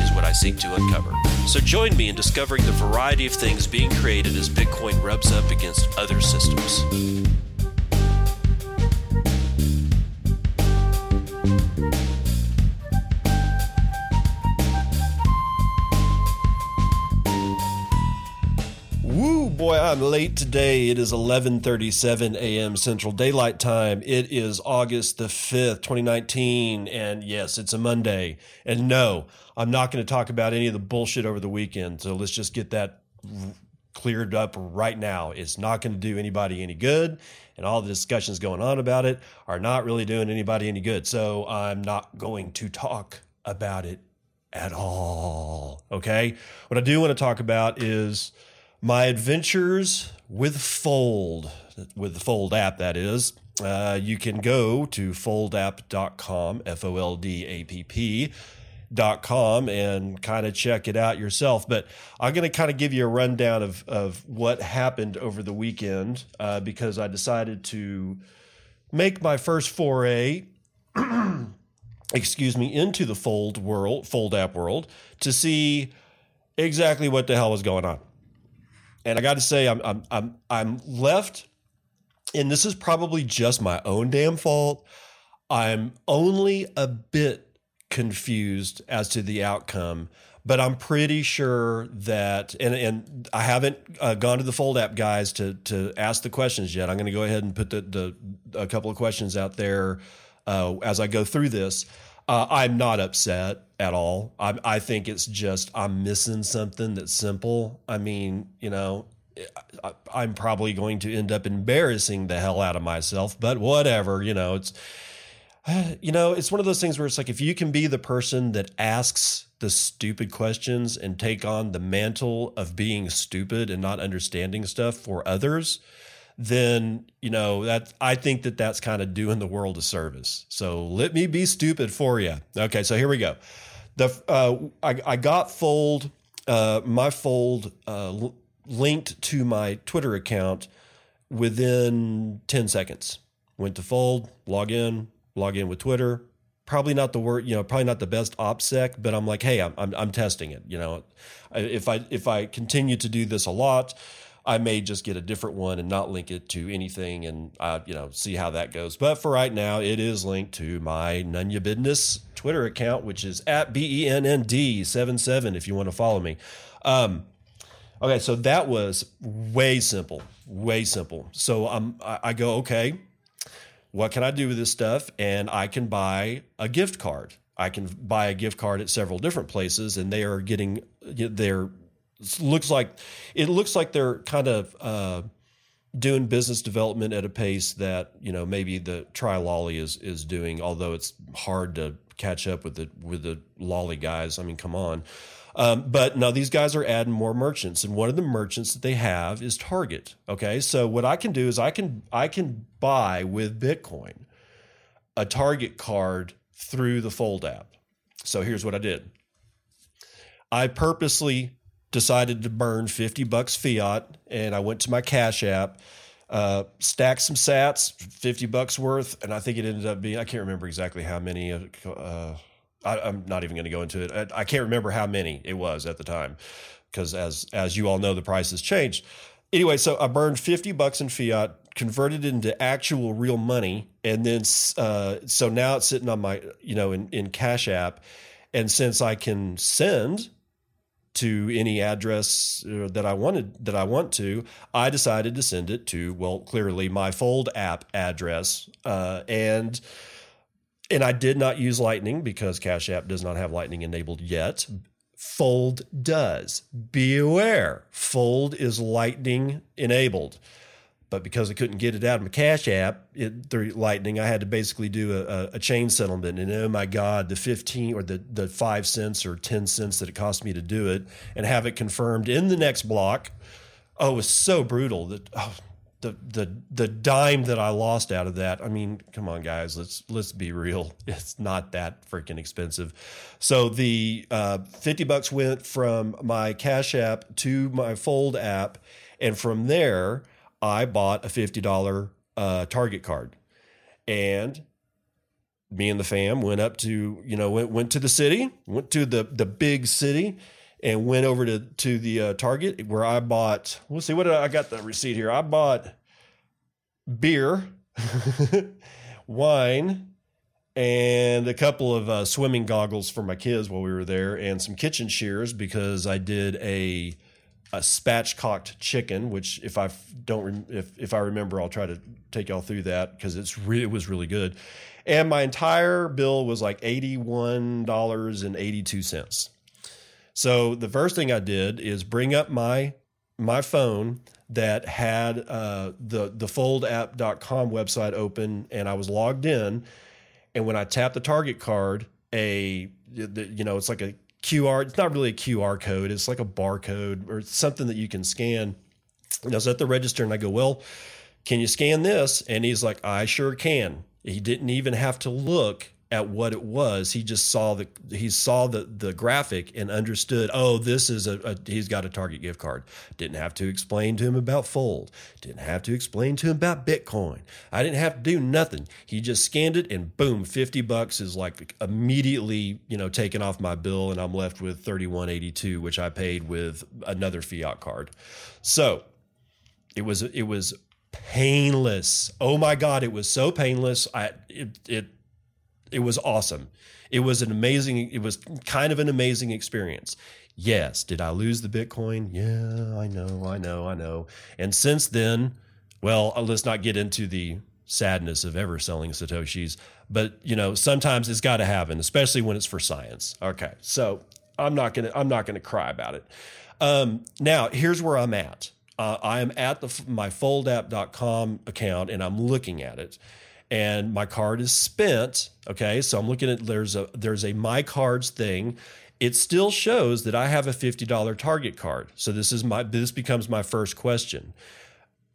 is what I seek to uncover. So join me in discovering the variety of things being created as Bitcoin rubs up against other systems. I'm late today. It is 11:37 a.m. Central Daylight Time. It is August the 5th, 2019, and yes, it's a Monday. And no, I'm not going to talk about any of the bullshit over the weekend. So let's just get that cleared up right now. It's not going to do anybody any good, and all the discussions going on about it are not really doing anybody any good. So I'm not going to talk about it at all. Okay? What I do want to talk about is my adventures with Fold, with the Fold app, that is. Uh, you can go to foldapp.com, F O L D A P P. Dot com and kind of check it out yourself. But I'm going to kind of give you a rundown of, of what happened over the weekend uh, because I decided to make my first foray excuse me, into the Fold world, Fold app world, to see exactly what the hell was going on. And I got to say, I'm I'm I'm I'm left, and this is probably just my own damn fault. I'm only a bit confused as to the outcome, but I'm pretty sure that, and and I haven't uh, gone to the Fold app guys to to ask the questions yet. I'm going to go ahead and put the, the a couple of questions out there uh, as I go through this. Uh, I'm not upset at all. I, I think it's just I'm missing something that's simple. I mean, you know, I, I'm probably going to end up embarrassing the hell out of myself, but whatever. You know, it's you know, it's one of those things where it's like if you can be the person that asks the stupid questions and take on the mantle of being stupid and not understanding stuff for others, then you know that I think that that's kind of doing the world a service. So let me be stupid for you. Okay, so here we go. The uh, I, I got Fold uh, my Fold uh, linked to my Twitter account within ten seconds. Went to Fold, log in, log in with Twitter. Probably not the word, you know, probably not the best OPSEC, but I'm like, hey, I'm, I'm, I'm testing it. You know, if I if I continue to do this a lot, I may just get a different one and not link it to anything, and uh, you know, see how that goes. But for right now, it is linked to my Nunya Bidness Twitter account, which is at b e n n d seven seven. If you want to follow me. Um, okay, so that was way simple, way simple. So um, I, I go okay what can I do with this stuff? And I can buy a gift card. I can buy a gift card at several different places, and they are getting they're looks like it looks like they're kind of uh, doing business development at a pace that you know maybe the Trilolly is is doing. Although it's hard to catch up with the with the Lolli guys. I mean, come on. Um, but now these guys are adding more merchants, and one of the merchants that they have is Target. Okay, so what I can do is I can I can buy with Bitcoin a Target card through the Fold app. So here's what I did. I purposely decided to burn 50 bucks fiat and I went to my Cash app, uh, stacked some sats, 50 bucks worth, and I think it ended up being, I can't remember exactly how many, uh, I, am not even going to go into it. I, I, can't remember how many it was at the time, because as as you all know, the price has changed. Anyway, so I burned fifty bucks in fiat, converted into actual real money, and then uh, so now it's sitting on my you know in in Cash App, and since I can send to any address uh, that I wanted that I want to, I decided to send it to well clearly my Fold app address, uh, and and I did not use Lightning because Cash App does not have Lightning enabled yet. Fold does. Be aware, Fold is Lightning enabled. But because I couldn't get it out of my Cash App it, through Lightning, I had to basically do a, a, chain settlement. And oh my God, the 15 or the, the five cents or 10 cents that it cost me to do it and have it confirmed in the next block oh, it was so brutal that oh, the the the dime that I lost out of that. I mean, come on, guys, let's let's be real. It's not that freaking expensive. So the uh, fifty bucks went from my Cash App to my Fold app, and from there I bought a fifty dollar uh, Target card, and me and the fam went up to you know went went to the city, went to the the big city, and went over to to the uh, Target where I bought. We'll see what I, I got the receipt here. I bought beer, wine, and a couple of uh, swimming goggles for my kids while we were there, and some kitchen shears because I did a a spatchcocked chicken, which if I don't if if I remember, I'll try to take y'all through that because it's re- it was really good. And my entire bill was like eighty one dollars and eighty two cents. So the first thing I did is bring up my my phone that had uh, the the foldapp.com website open, and I was logged in. And when I tapped the Target card, a you know it's like a QR. It's not really a QR code. It's like a barcode or something that you can scan. And I was at the register and I go, well, can you scan this? And he's like, I sure can. He didn't even have to look at what it was. He just saw the he saw the the graphic and understood. Oh, this is a, a, he's got a Target gift card. Didn't have to explain to him about Fold. Didn't have to explain to him about Bitcoin. I didn't have to do nothing. He just scanned it and boom, fifty bucks is like immediately you know taken off my bill, and I'm left with thirty one eighty two, which I paid with another fiat card. So it was it was painless. Oh my god, it was so painless. I it it it was awesome. It was an amazing, it was kind of an amazing experience. Yes. Did I lose the Bitcoin? Yeah, I know, I know, I know. And since then, well, uh, let's not get into the sadness of ever selling Satoshis, but you know, sometimes it's got to happen, especially when it's for science. Okay. So I'm not going to, I'm not going to cry about it. Um, now here's where I'm at. Uh, I am at the, my foldapp.com account and I'm looking at it and my card is spent. Okay, so I'm looking at there's a there's a my cards thing. It still shows that I have a fifty dollar Target card. So this is my this becomes my first question.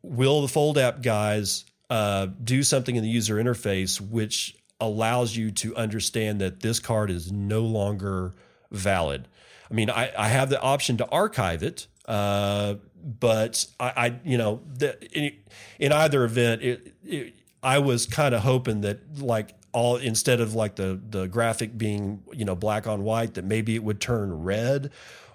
Will the Fold app guys uh, do something in the user interface which allows you to understand that this card is no longer valid? I mean, I, I have the option to archive it, uh, but I, I, you know, the, in, in either event, it, it I was kind of hoping that like all instead of like the the graphic being you know black on white that maybe it would turn red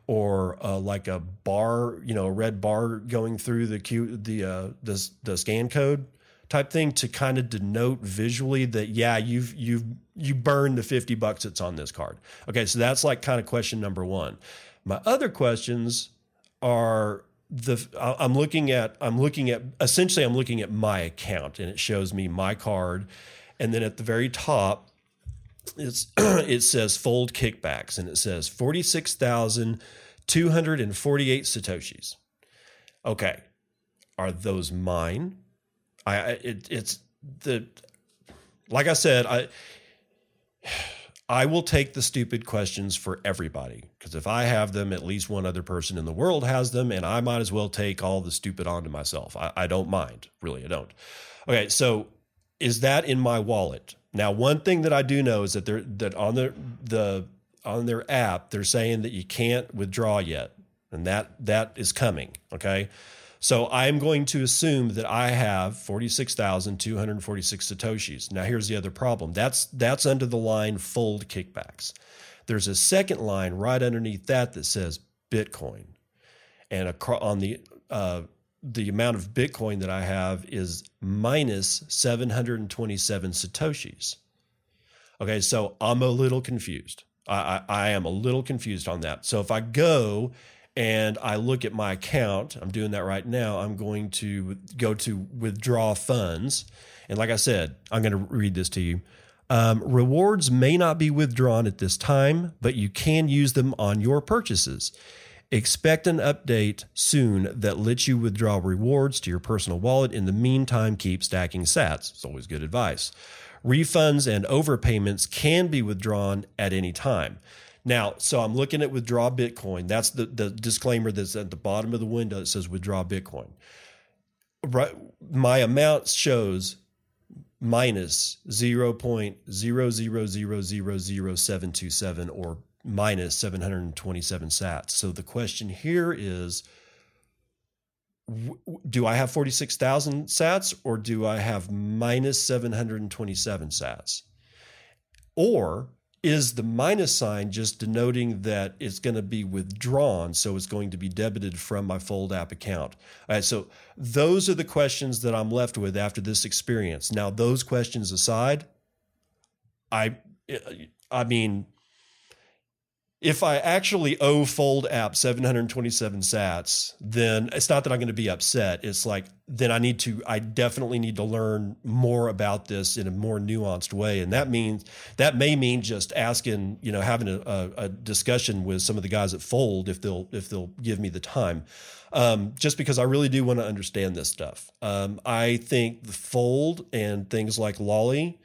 or uh, like a bar you know a red bar going through the Q, the uh, the the scan code type thing to kind of denote visually that yeah you've you've you burned the 50 bucks that's on this card. Okay so that's like kind of question number one. My other questions are the I'm looking at I'm looking at essentially I'm looking at my account and it shows me my card and then at the very top it's it says fold kickbacks and it says 46,248 satoshis. Okay. Are those mine? I it, it's the like I said I I will take the stupid questions for everybody because if I have them, at least one other person in the world has them, and I might as well take all the stupid onto myself. I, I don't mind, really, I don't. Okay, so is that in my wallet? Now, one thing that I do know is that they're that on the the on their app, they're saying that you can't withdraw yet, and that that is coming. Okay, so I'm going to assume that I have 46,246 satoshis. Now here's the other problem. That's that's under the line fold kickbacks. There's a second line right underneath that that says Bitcoin. And on the uh, the amount of Bitcoin that I have is minus 727 satoshis. Okay, so I'm a little confused. I, I, I am a little confused on that. So if I go and I look at my account, I'm doing that right now. I'm going to go to withdraw funds. And like I said, I'm going to read this to you. Um, rewards may not be withdrawn at this time, but you can use them on your purchases. Expect an update soon that lets you withdraw rewards to your personal wallet. In the meantime, keep stacking sats. It's always good advice. Refunds and overpayments can be withdrawn at any time. Now, so I'm looking at withdraw Bitcoin. That's the, the disclaimer that's at the bottom of the window It says withdraw Bitcoin. Right, my amount shows minus 0.0000727 or minus 727 sats. So the question here is do I have 46,000 sats or do I have minus 727 sats? Or is the minus sign just denoting that it's going to be withdrawn so it's going to be debited from my fold app account? All right so those are the questions that i'm left with after this experience. Now those questions aside i i mean if I actually owe Fold app 727 sats, then it's not that I'm going to be upset. It's like, then I need to, I definitely need to learn more about this in a more nuanced way. And that means, that may mean just asking, you know, having a, a, a discussion with some of the guys at Fold if they'll, if they'll give me the time. Um, just because I really do want to understand this stuff. Um, I think the Fold and things like Lolli,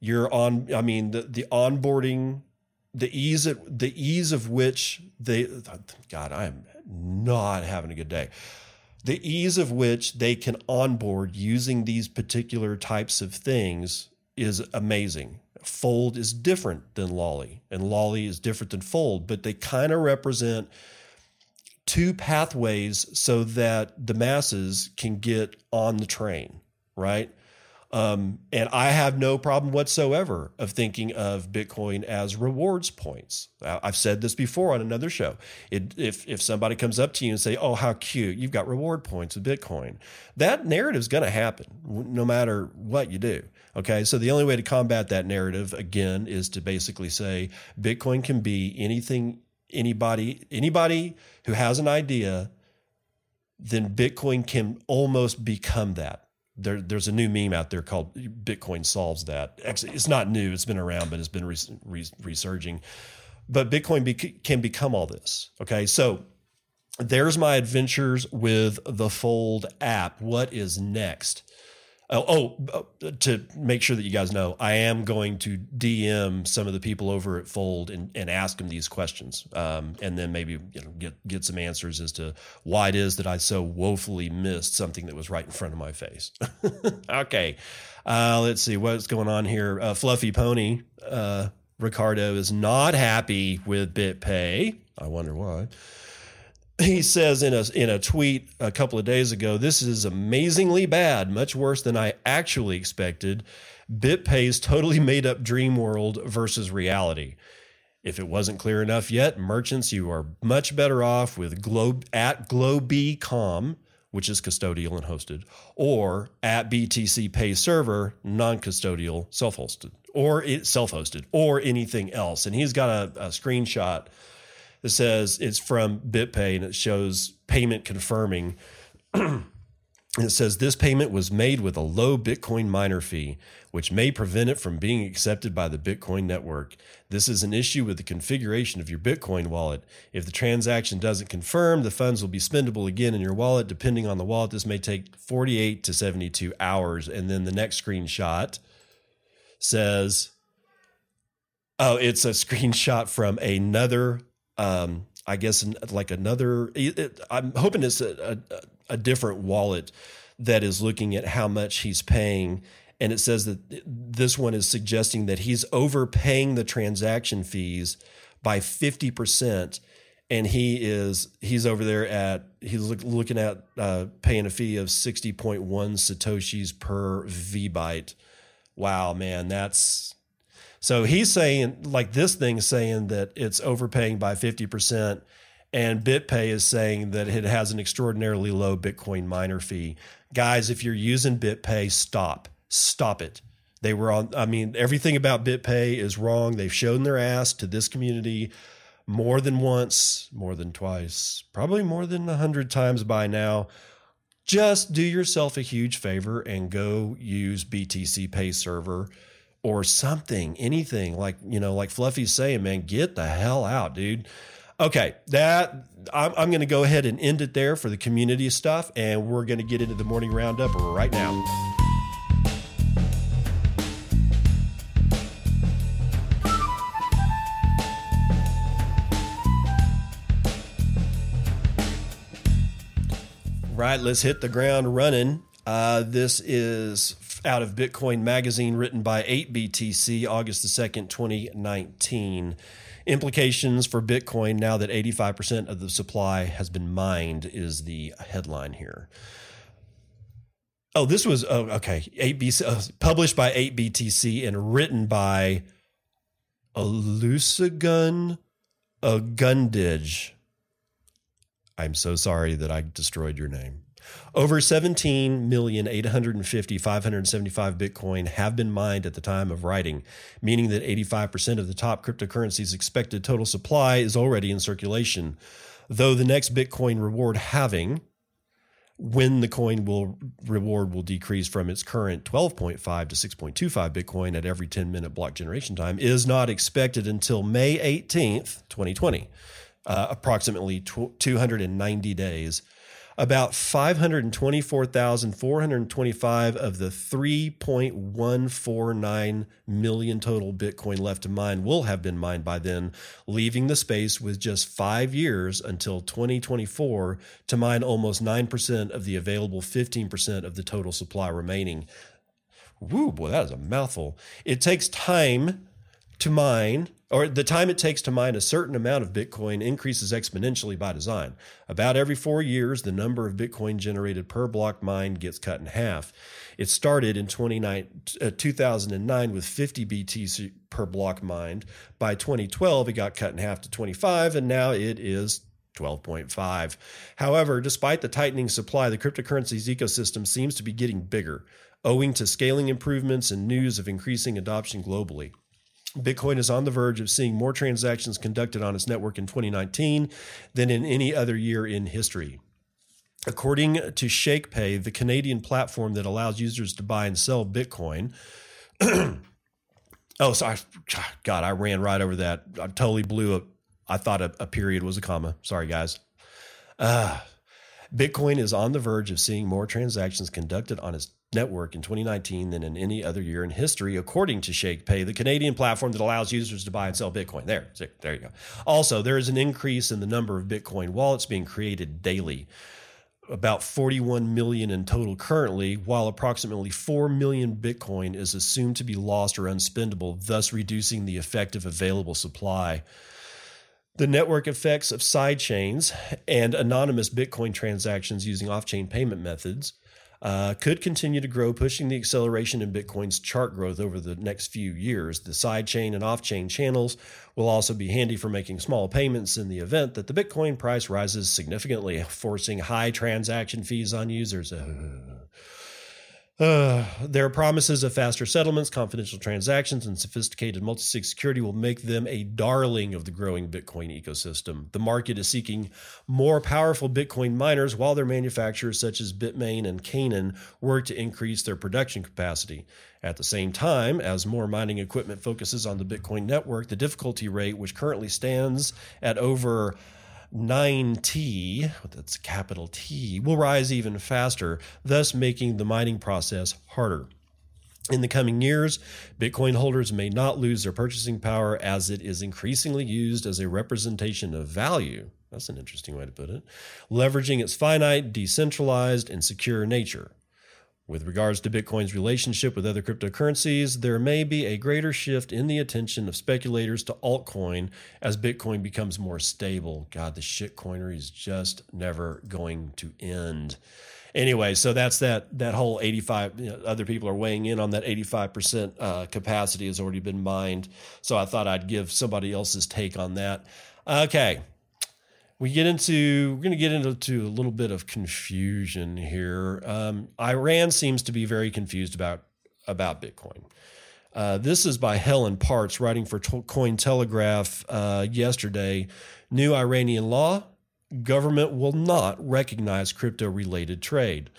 you're on, I mean, the, the onboarding the ease of the ease of which they god i'm not having a good day. The ease of which they can onboard using these particular types of things is amazing. Fold is different than lolli and lolli is different than fold but they kind of represent two pathways so that the masses can get on the train right um, and I have no problem whatsoever of thinking of Bitcoin as rewards points. I've said this before on another show. It, if if somebody comes up to you and say, "Oh, how cute! You've got reward points with Bitcoin," that narrative is going to happen no matter what you do. Okay, so the only way to combat that narrative again is to basically say Bitcoin can be anything, anybody, anybody who has an idea. Then Bitcoin can almost become that there, there's a new meme out there called Bitcoin solves that. Actually, it's not new; it's been around, but it's been res, res, resurging. But Bitcoin be, can become all this. Okay, so there's my adventures with the Fold app. What is next? Oh, oh, uh, to make sure that you guys know, I am going to DM some of the people over at Fold and, and ask them these questions, um, and then maybe you know get get some answers as to why it is that I so woefully missed something that was right in front of my face. okay, uh, let's see what's going on here. Uh, Fluffy Pony uh, Riccardo is not happy with BitPay. I wonder why he says in a in a tweet a couple of days ago, "This is amazingly bad, much worse than I actually expected. BitPay's totally made up dream world versus reality." If it wasn't clear enough yet, merchants, you are much better off with GloBee at GloBee.com, which is custodial and hosted, or at BTCPay Server, non-custodial, self-hosted, or self-hosted, or anything else. And he's got a, a screenshot that says it's from BitPay and it shows payment confirming. and it says this payment was made with a low Bitcoin miner fee, which may prevent it from being accepted by the Bitcoin network. This is an issue with the configuration of your Bitcoin wallet. If the transaction doesn't confirm, the funds will be spendable again in your wallet. Depending on the wallet, this may take 48 to 72 hours. And then the next screenshot says, Oh, it's a screenshot from another um, I guess like another. It, I'm hoping it's a, a, a, different wallet that is looking at how much he's paying, and it says that this one is suggesting that he's overpaying the transaction fees by fifty percent, and he is he's over there at he's look, looking at uh, paying a fee of sixty point one satoshis per V byte. Wow, man, that's so he's saying, like this thing saying that it's overpaying by 50%, and BitPay is saying that it has an extraordinarily low Bitcoin miner fee. Guys, if you're using BitPay, stop. Stop it. They were on, I mean, everything about BitPay is wrong. They've shown their ass to this community more than once, more than twice, probably more than a hundred times by now. Just do yourself a huge favor and go use BTCPay Server or something, anything like, you know, like Fluffy's saying, man, get the hell out, dude. Okay, that I'm, I'm going to go ahead and end it there for the community stuff, and we're going to get into the morning roundup right now. Right, let's hit the ground running. Uh, this is out of Bitcoin Magazine, written by 8BTC, August the 2nd, 2019. Implications for Bitcoin now that 85% of the supply has been mined is the headline here. Oh, this was oh, okay. 8B, uh, published by 8BTC and written by Olusegun Ogundeji. I'm so sorry that I destroyed your name. Over 17,850,575 Bitcoin have been mined at the time of writing, meaning that 85% of the top cryptocurrency's expected total supply is already in circulation. Though the next Bitcoin reward halving, when the coin will reward will decrease from its current 12.5 to 6.25 Bitcoin at every 10 minute block generation time, is not expected until May 18th, 2020 uh, approximately 290 days. About 524,425 of the 3.149 million total Bitcoin left to mine will have been mined by then, leaving the space with just five years until 2024 to mine almost 9% of the available 15% of the total supply remaining. Woo, boy, that is a mouthful. It takes time to mine or the time it takes to mine a certain amount of Bitcoin increases exponentially by design. About every four years, the number of Bitcoin generated per block mined gets cut in half. It started in 2009 uh, with 50 BTC per block mined. By 2012, it got cut in half to 25, and now it is 12.5. However, despite the tightening supply, the cryptocurrency's ecosystem seems to be getting bigger, owing to scaling improvements and news of increasing adoption globally. Bitcoin is on the verge of seeing more transactions conducted on its network in 2019 than in any other year in history. According to ShakePay, the Canadian platform that allows users to buy and sell Bitcoin. oh, sorry. God, I ran right over that. I totally blew up. I thought a, a period was a comma. Sorry, guys. Uh, Bitcoin is on the verge of seeing more transactions conducted on its network in 2019 than in any other year in history, according to ShakePay, the Canadian platform that allows users to buy and sell Bitcoin. There, there you go. Also, there is an increase in the number of Bitcoin wallets being created daily. About 41 million in total currently, while approximately 4 million Bitcoin is assumed to be lost or unspendable, thus reducing the effective available supply. The network effects of sidechains and anonymous Bitcoin transactions using off chain payment methods uh, could continue to grow, pushing the acceleration in Bitcoin's chart growth over the next few years. The sidechain and off chain channels will also be handy for making small payments in the event that the Bitcoin price rises significantly, forcing high transaction fees on users. Uh, uh, their promises of faster settlements, confidential transactions, and sophisticated multi sig security will make them a darling of the growing Bitcoin ecosystem. The market is seeking more powerful Bitcoin miners while their manufacturers such as Bitmain and Canaan work to increase their production capacity. At the same time, as more mining equipment focuses on the Bitcoin network, the difficulty rate, which currently stands at over 9T, that's capital T, will rise even faster, thus making the mining process harder. In the coming years, Bitcoin holders may not lose their purchasing power as it is increasingly used as a representation of value. That's an interesting way to put it. Leveraging its finite, decentralized, and secure nature. With regards to Bitcoin's relationship with other cryptocurrencies, there may be a greater shift in the attention of speculators to altcoin as Bitcoin becomes more stable. God, the shitcoinery is just never going to end. Anyway, so that's that that whole 85 you know, other people are weighing in on that 85% uh, capacity has already been mined. So I thought I'd give somebody else's take on that. Okay, we get into we're going to get into a little bit of confusion here. Um, Iran seems to be very confused about about Bitcoin. Uh, this is by Helen Partz, writing for Cointelegraph uh, yesterday. New Iranian law: government will not recognize crypto-related trade.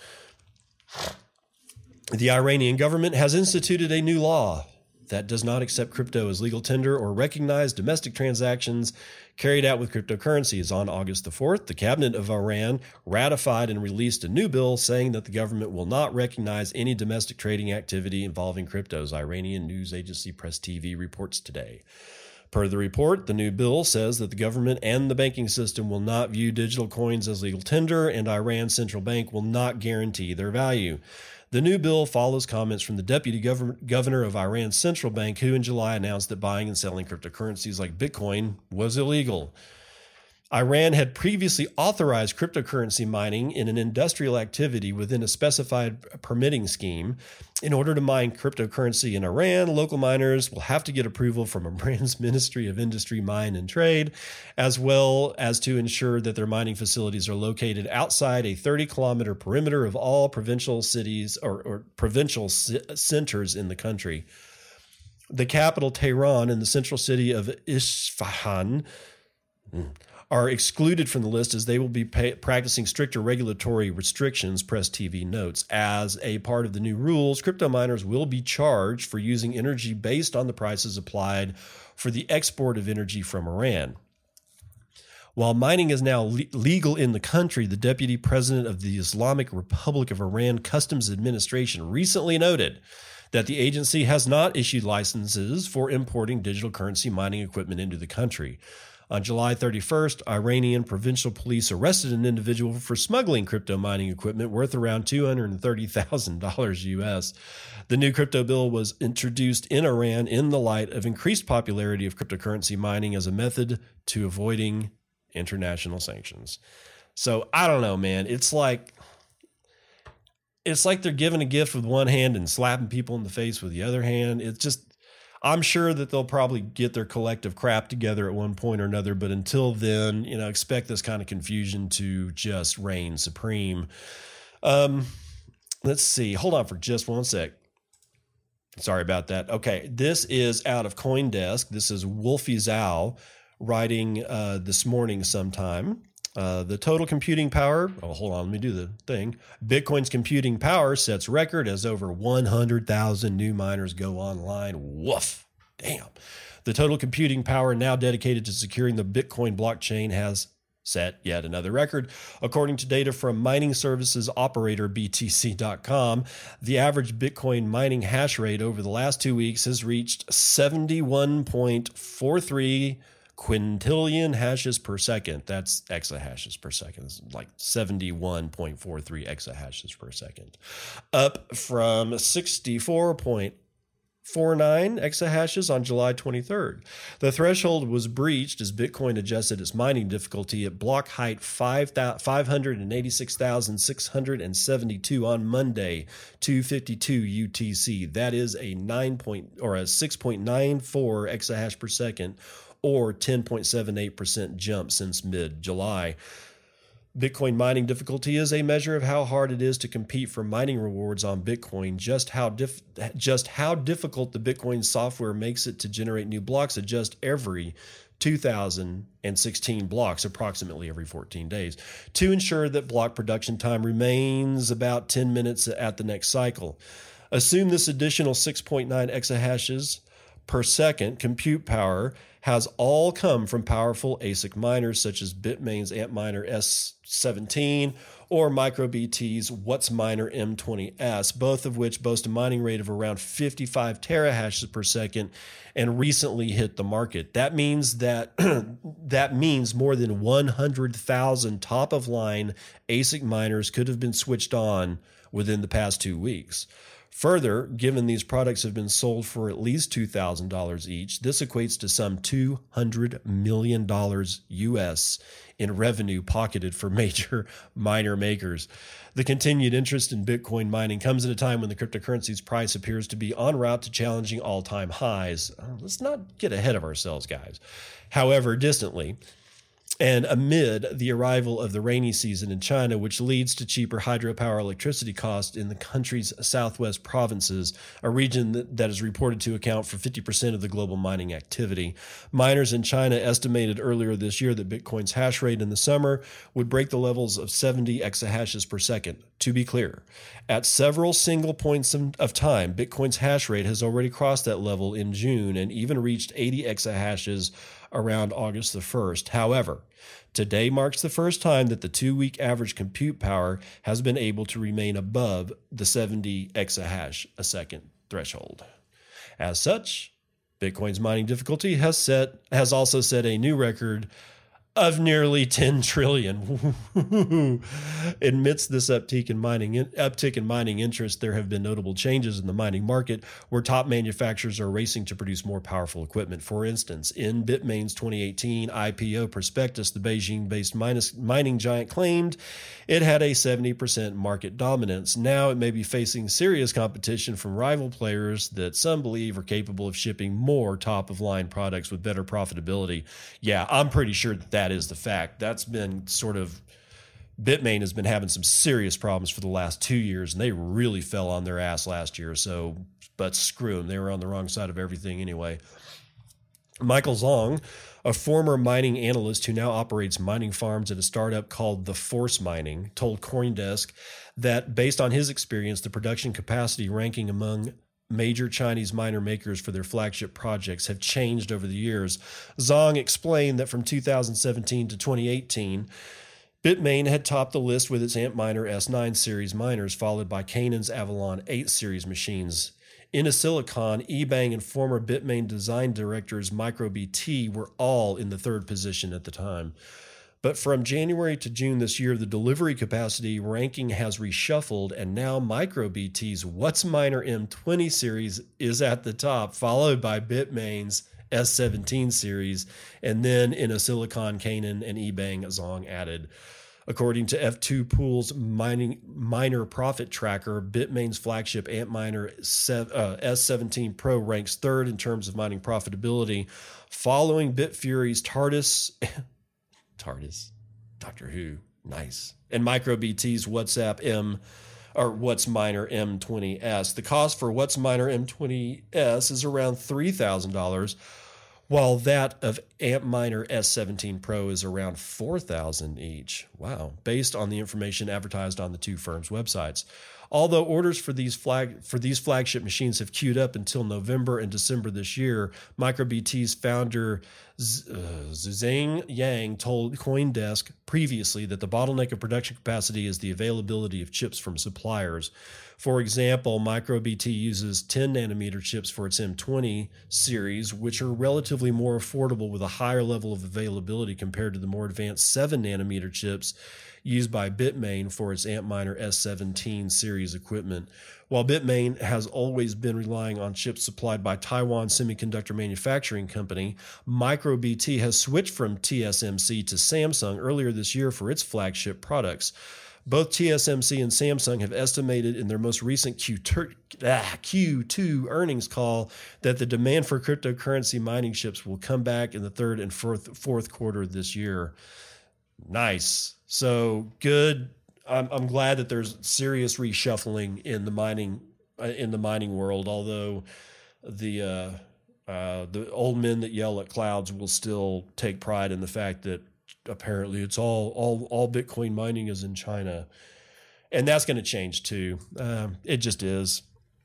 The Iranian government has instituted a new law that does not accept crypto as legal tender or recognize domestic transactions carried out with cryptocurrencies. On August the 4th, the cabinet of Iran ratified and released a new bill saying that the government will not recognize any domestic trading activity involving cryptos, Iranian news agency Press TV reports today. Per the report, the new bill says that the government and the banking system will not view digital coins as legal tender, and Iran's central bank will not guarantee their value. The new bill follows comments from the deputy gov- governor of Iran's central bank, who in July announced that buying and selling cryptocurrencies like Bitcoin was illegal. Iran had previously authorized cryptocurrency mining in an industrial activity within a specified permitting scheme. In order to mine cryptocurrency in Iran, local miners will have to get approval from Iran's Ministry of Industry, Mine and Trade, as well as to ensure that their mining facilities are located outside a 30 kilometer perimeter of all provincial cities or, or provincial c- centers in the country. The capital, Tehran, and the central city of Isfahan. Hmm, are excluded from the list as they will be pay- practicing stricter regulatory restrictions, Press TV notes. As a part of the new rules, crypto miners will be charged for using energy based on the prices applied for the export of energy from Iran. While mining is now le- legal in the country, the deputy president of the Islamic Republic of Iran Customs Administration recently noted that the agency has not issued licenses for importing digital currency mining equipment into the country. On July 31st, Iranian provincial police arrested an individual for smuggling crypto mining equipment worth around $230,000 US. The new crypto bill was introduced in Iran in the light of increased popularity of cryptocurrency mining as a method to avoiding international sanctions. So I don't know, man. It's like it's like they're giving a gift with one hand and slapping people in the face with the other hand. It's just I'm sure that they'll probably get their collective crap together at one point or another, but until then, you know, expect this kind of confusion to just reign supreme. Um, let's see. Hold on for just one sec. Sorry about that. Okay, this is out of CoinDesk. This is Wolfie Zhao writing uh, this morning sometime. Uh, the total computing power, oh, hold on, let me do the thing. Bitcoin's computing power sets record as over 100,000 new miners go online. Woof. Damn. The total computing power now dedicated to securing the Bitcoin blockchain has set yet another record. According to data from mining services operator BTC.com, the average Bitcoin mining hash rate over the last two weeks has reached 71.43 quintillion hashes per second. That's exahashes per second. It's like 71.43 exahashes per second. Up from 64.49 exahashes on July 23rd. The threshold was breached as Bitcoin adjusted its mining difficulty at block height 586,672 on Monday, 252 UTC. That is a 9 point or a 6.94 exahash per second or 10.78% jump since mid July. Bitcoin mining difficulty is a measure of how hard it is to compete for mining rewards on Bitcoin. Just how dif- just how difficult the Bitcoin software makes it to generate new blocks adjust every 2016 blocks approximately every 14 days to ensure that block production time remains about 10 minutes at the next cycle. Assume this additional 6.9 exahashes per second compute power has all come from powerful ASIC miners such as Bitmain's Antminer S17 or MicroBT's What's WhatsMiner M20S, both of which boast a mining rate of around 55 terahashes per second and recently hit the market. That means that that means more than 100,000 top of line ASIC miners could have been switched on within the past 2 weeks. Further, given these products have been sold for at least $2,000 each, this equates to some $200 million US in revenue pocketed for major miner makers. The continued interest in Bitcoin mining comes at a time when the cryptocurrency's price appears to be en route to challenging all time highs. Uh, let's not get ahead of ourselves, guys. However, distantly, and amid the arrival of the rainy season in China, which leads to cheaper hydropower electricity costs in the country's southwest provinces, a region that, is reported to account for 50% of the global mining activity. Miners in China estimated earlier this year that Bitcoin's hash rate in the summer would break the levels of 70 exahashes per second. To be clear, at several single points of time, Bitcoin's hash rate has already crossed that level in June and even reached 80 exahashes around August the 1st. However, today marks the first time that the two week average compute power has been able to remain above the 70 exahash a second threshold. As such, Bitcoin's mining difficulty has set has also set a new record of nearly 10 trillion. Amidst this uptick in mining uptick in mining interest, there have been notable changes in the mining market where top manufacturers are racing to produce more powerful equipment. For instance, in Bitmain's 2018 IPO prospectus, the Beijing-based mining giant claimed it had a 70% market dominance. Now it may be facing serious competition from rival players that some believe are capable of shipping more top-of-line products with better profitability. Yeah, I'm pretty sure that that is the fact. That's been sort of Bitmain has been having some serious problems for the last two years, and they really fell on their ass last year. So, but screw them. They were on the wrong side of everything anyway. Michael Zhang, a former mining analyst who now operates mining farms at a startup called The Force Mining, told Coindesk that based on his experience, the production capacity ranking among major Chinese miner makers for their flagship projects have changed over the years. Zhang explained that from 2017 to 2018, Bitmain had topped the list with its Antminer S9 series miners, followed by Canaan's Avalon 8 series machines. Innosilicon, eBang, and former Bitmain design directors MicroBT were all in the third position at the time. But from January to June this year, the delivery capacity ranking has reshuffled, and now MicroBT's WhatsMiner M20 series is at the top, followed by Bitmain's S17 series, and then Innosilicon Canaan, and eBang Zhang added. According to F2Pool's mining miner profit tracker, Bitmain's flagship Antminer uh, S17 Pro ranks third in terms of mining profitability, following Bitfury's TARDIS TARDIS, Doctor Who, nice. And MicroBT's WhatsApp M or WhatsMiner M20S. The cost for WhatsMiner M20S is around $3,000, while that of Antminer S17 Pro is around 4000 each. Wow, based on the information advertised on the two firms' websites. Although orders for these flag for these flagship machines have queued up until November and December this year, MicroBT's founder uh, Zhang Yang told CoinDesk previously that the bottleneck of production capacity is the availability of chips from suppliers. For example, MicroBT uses 10 nanometer chips for its M20 series, which are relatively more affordable with a higher level of availability compared to the more advanced 7 nanometer chips used by Bitmain for its Antminer S17 series equipment. While Bitmain has always been relying on chips supplied by Taiwan Semiconductor Manufacturing Company, MicroBT has switched from TSMC to Samsung earlier this year for its flagship products. Both TSMC and Samsung have estimated in their most recent Q2, ah, Q2 earnings call that the demand for cryptocurrency mining chips will come back in the third and fourth, fourth quarter this year. Nice. So good. I'm, I'm glad that there's serious reshuffling in the mining uh, in the mining world. Although the uh, uh, the old men that yell at clouds will still take pride in the fact that apparently it's all all all Bitcoin mining is in China, and that's going to change too. Um, it just is.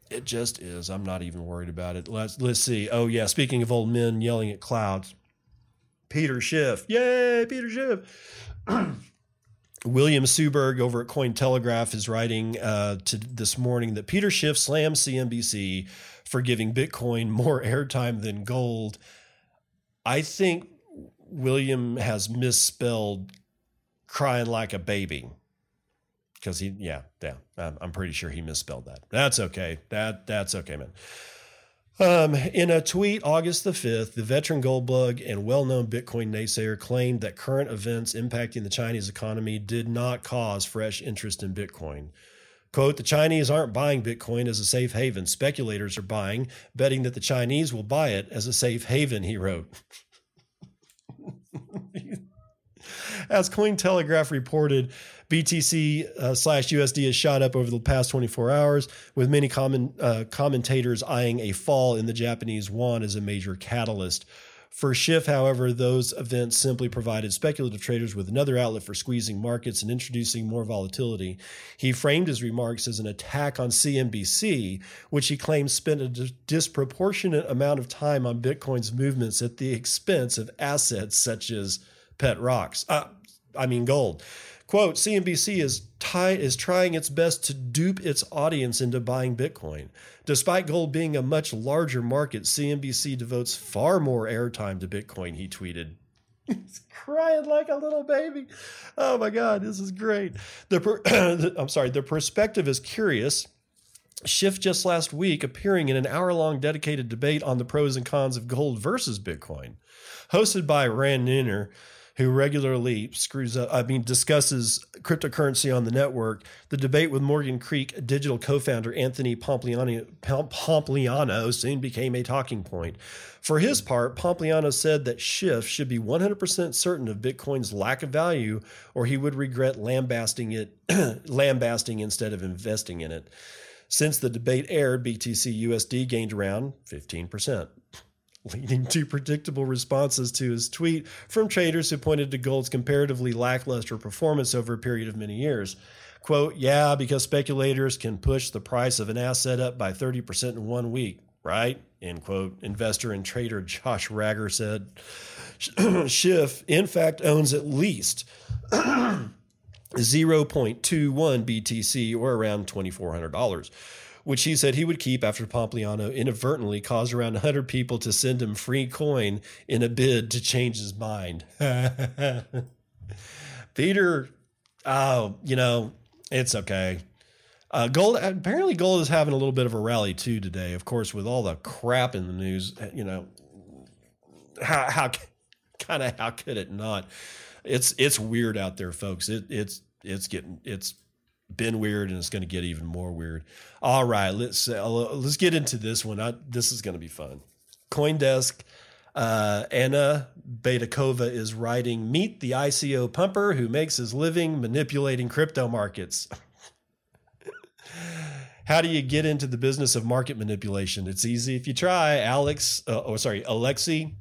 It just is. I'm not even worried about it. Let's let's see. Oh yeah, speaking of old men yelling at clouds, Peter Schiff. Yay, Peter Schiff. William Suberg over at Cointelegraph is writing uh, to this morning that Peter Schiff slams CNBC for giving Bitcoin more airtime than gold. I think William has misspelled crying like a baby because he, yeah, yeah, I'm pretty sure he misspelled that. That's okay. That that's okay, man. Um, in a tweet August the 5th, the veteran gold bug and well known Bitcoin naysayer claimed that current events impacting the Chinese economy did not cause fresh interest in Bitcoin. Quote, the Chinese aren't buying Bitcoin as a safe haven. Speculators are buying, betting that the Chinese will buy it as a safe haven, he wrote. as Cointelegraph reported, BTC uh, slash USD has shot up over the past 24 hours, with many common, uh, commentators eyeing a fall in the Japanese yuan as a major catalyst. For Schiff, however, those events simply provided speculative traders with another outlet for squeezing markets and introducing more volatility. He framed his remarks as an attack on CNBC, which he claims spent a disproportionate amount of time on Bitcoin's movements at the expense of assets such as pet rocks. Uh, I mean, gold. Quote, CNBC is, is trying its best to dupe its audience into buying Bitcoin. Despite gold being a much larger market, CNBC devotes far more airtime to Bitcoin, he tweeted. He's crying like a little baby. Oh my God, this is great. The per- I'm sorry, the perspective is curious. Schiff just last week appearing in an hour long dedicated debate on the pros and cons of gold versus Bitcoin. Hosted by Ran Neuner, who regularly screws up, I mean, discusses cryptocurrency on the network. The debate with Morgan Creek digital co founder Anthony Pompliano, Pompliano soon became a talking point. For his part, Pompliano said that Schiff should be 100% certain of Bitcoin's lack of value, or he would regret lambasting it, lambasting instead of investing in it. Since the debate aired, BTC USD gained around 15% leading to predictable responses to his tweet from traders who pointed to gold's comparatively lackluster performance over a period of many years. Quote, yeah, because speculators can push the price of an asset up by 30% in one week, right? End quote. Investor and trader Josh Rager said. Schiff, in fact, owns at least 0.21 BTC or around $2,400 which he said he would keep after Pompliano inadvertently caused around 100 people to send him free coin in a bid to change his mind. Peter, oh, you know, it's okay. Uh, gold apparently gold is having a little bit of a rally too today. Of course, with all the crap in the news, you know, how how kind of how could it not? It's it's weird out there, folks. It it's it's getting it's been weird and it's going to get even more weird. All right, let's uh, let's get into this one. I, this is going to be fun. CoinDesk uh, Anna Baydakova is writing Meet the ICO pumper who makes his living manipulating crypto markets. How do you get into the business of market manipulation? It's easy if you try. Alex, uh, oh, sorry, Alexei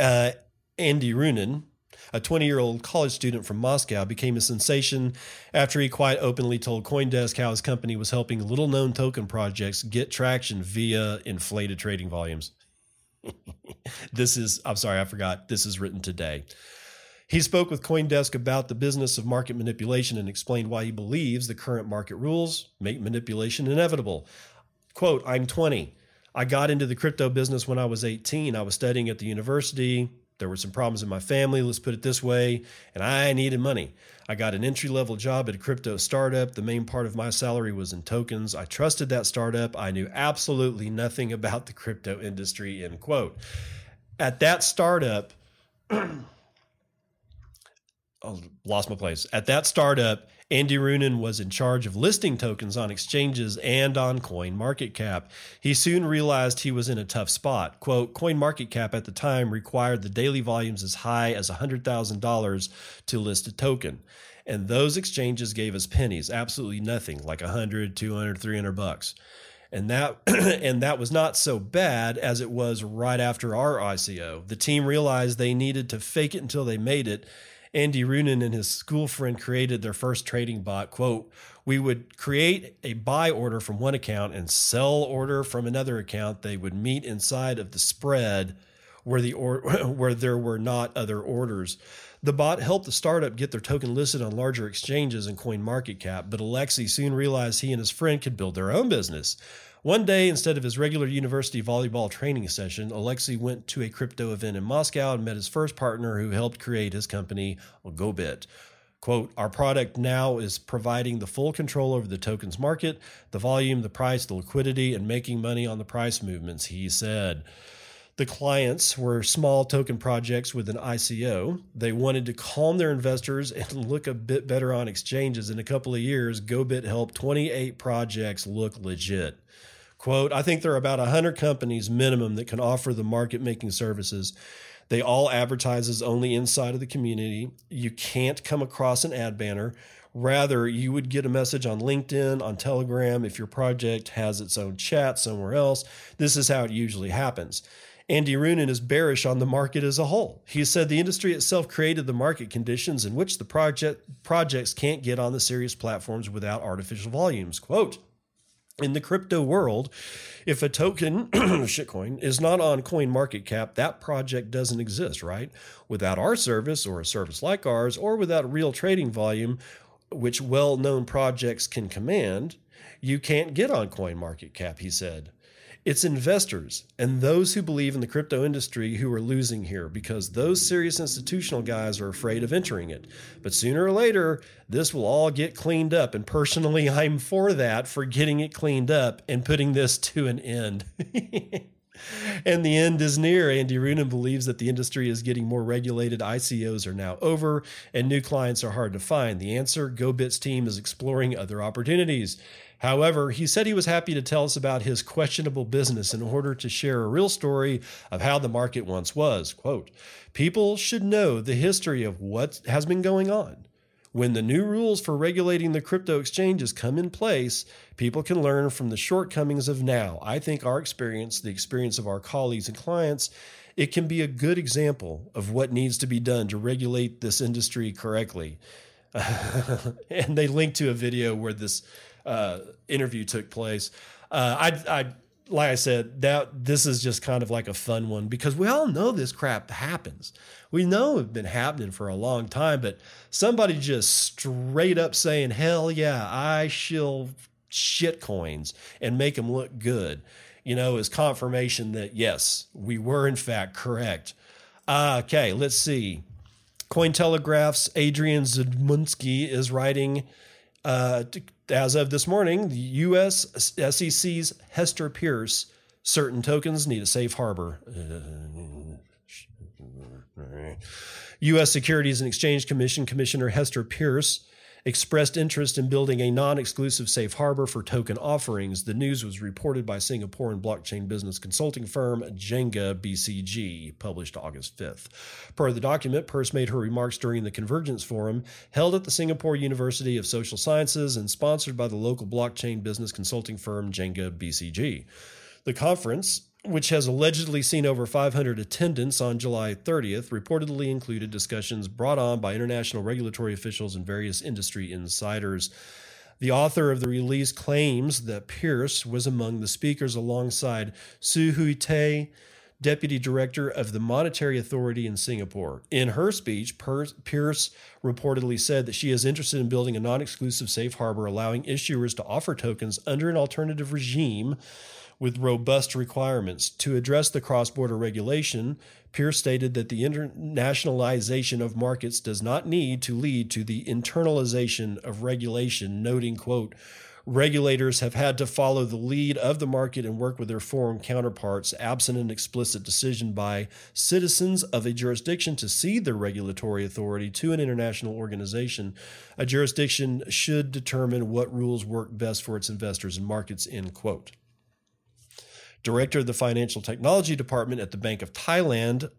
uh, Andriunin a 20 year old college student from Moscow, became a sensation after he quite openly told Coindesk how his company was helping little known token projects get traction via inflated trading volumes. this is, I'm sorry, I forgot. This is written today. He spoke with Coindesk about the business of market manipulation and explained why he believes the current market rules make manipulation inevitable. Quote, I'm 20. I got into the crypto business when I was 18. I was studying at the university. There were some problems in my family, let's put it this way, and I needed money. I got an entry level job at a crypto startup. The main part of my salary was in tokens. I trusted that startup. I knew absolutely nothing about the crypto industry, end quote. At that startup, I lost my place. At that startup, Andriunin was in charge of listing tokens on exchanges and on CoinMarketCap. He soon realized he was in a tough spot. Quote, CoinMarketCap at the time required the daily volumes as high as $100,000 to list a token. And those exchanges gave us pennies, absolutely nothing, like 100, 200, 300 bucks. And that and that was not so bad as it was right after our ICO. The team realized they needed to fake it until they made it Andriunin and his school friend created their first trading bot. Quote, we would create a buy order from one account and sell order from another account. They would meet inside of the spread where the or, where there were not other orders. The bot helped the startup get their token listed on larger exchanges and coin market cap, but Alexei soon realized he and his friend could build their own business. One day, instead of his regular university volleyball training session, Alexei went to a crypto event in Moscow and met his first partner who helped create his company, Gotbit. Quote, our product now is providing the full control over the tokens market, the volume, the price, the liquidity, and making money on the price movements, he said. The clients were small token projects with an ICO. They wanted to calm their investors and look a bit better on exchanges. In a couple of years, Gotbit helped 28 projects look legit. Quote, I think there are about 100 companies minimum that can offer the market making services. They all advertises only inside of the community. You can't come across an ad banner. Rather, you would get a message on LinkedIn, on Telegram. If your project has its own chat somewhere else, this is how it usually happens. Andriunin is bearish on the market as a whole. He said the industry itself created the market conditions in which the project projects can't get on the serious platforms without artificial volumes. Quote, In the crypto world, if a token, shitcoin, is not on CoinMarketCap, that project doesn't exist, right? Without our service or a service like ours, or without real trading volume, which well known projects can command, you can't get on CoinMarketCap, he said. It's investors and those who believe in the crypto industry who are losing here because those serious institutional guys are afraid of entering it. But sooner or later, this will all get cleaned up. And personally, I'm for that, for getting it cleaned up and putting this to an end. and the end is near. Andriunin believes that the industry is getting more regulated. ICOs are now over, and new clients are hard to find. The answer Gotbit's team is exploring other opportunities. However, he said he was happy to tell us about his questionable business in order to share a real story of how the market once was. Quote, People should know the history of what has been going on. When the new rules for regulating the crypto exchanges come in place, people can learn from the shortcomings of now. I think our experience, the experience of our colleagues and clients, it can be a good example of what needs to be done to regulate this industry correctly. and they link to a video where this uh, interview took place. Uh, I, I, like I said, that this is just kind of like a fun one because we all know this crap happens. We know it's been happening for a long time, but somebody just straight up saying, "Hell yeah, I shill shit coins and make them look good," you know, is confirmation that yes, we were in fact correct. Uh, okay, let's see. Cointelegraph's Adrian Zmudzinski is writing uh, as of this morning, the U.S. SEC's Hester Peirce, certain tokens need a safe harbor. U.S. Securities and Exchange Commission Commissioner Hester Peirce expressed interest in building a non exclusive safe harbor for token offerings. The news was reported by Singaporean blockchain business consulting firm Jenga BCG, published August 5th. Per the document, Peirce made her remarks during the Convergence Forum held at the Singapore University of Social Sciences and sponsored by the local blockchain business consulting firm Jenga BCG. The conference which has allegedly seen over 500 attendants on July 30th, reportedly included discussions brought on by international regulatory officials and various industry insiders. The author of the release claims that Peirce was among the speakers alongside Su Hui Tay, deputy director of the Monetary Authority in Singapore. In her speech, Peirce reportedly said that she is interested in building a non exclusive safe harbor allowing issuers to offer tokens under an alternative regime with robust requirements. To address the cross border regulation, Peirce stated that the internationalization of markets does not need to lead to the internalization of regulation, noting, quote, regulators have had to follow the lead of the market and work with their foreign counterparts, absent an explicit decision by citizens of a jurisdiction to cede their regulatory authority to an international organization. A jurisdiction should determine what rules work best for its investors and markets, end quote director of the financial technology department at the Bank of Thailand,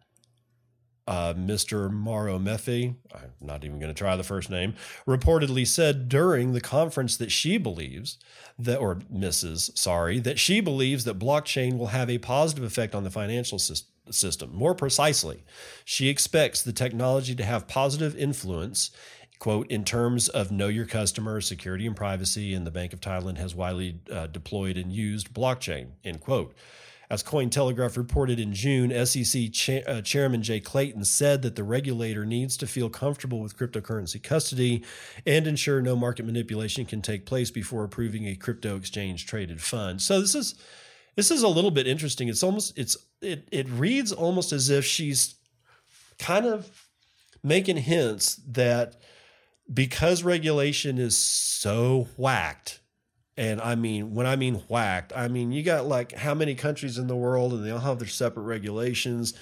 uh, Mr. Maro Mefe, I'm not even going to try the first name, reportedly said during the conference that she believes that, or Mrs., sorry, that she believes that blockchain will have a positive effect on the financial system. More precisely, she expects the technology to have positive influence quote, in terms of know your customer, security and privacy, and the Bank of Thailand has widely uh, deployed and used blockchain, end quote. As Cointelegraph reported in June, SEC cha- uh, Chairman Jay Clayton said that the regulator needs to feel comfortable with cryptocurrency custody and ensure no market manipulation can take place before approving a crypto exchange traded fund. So this is this is a little bit interesting. It's almost it's it it reads almost as if she's kind of making hints that because regulation is so whacked and I mean, when I mean whacked, I mean, you got like how many countries in the world and they all have their separate regulations.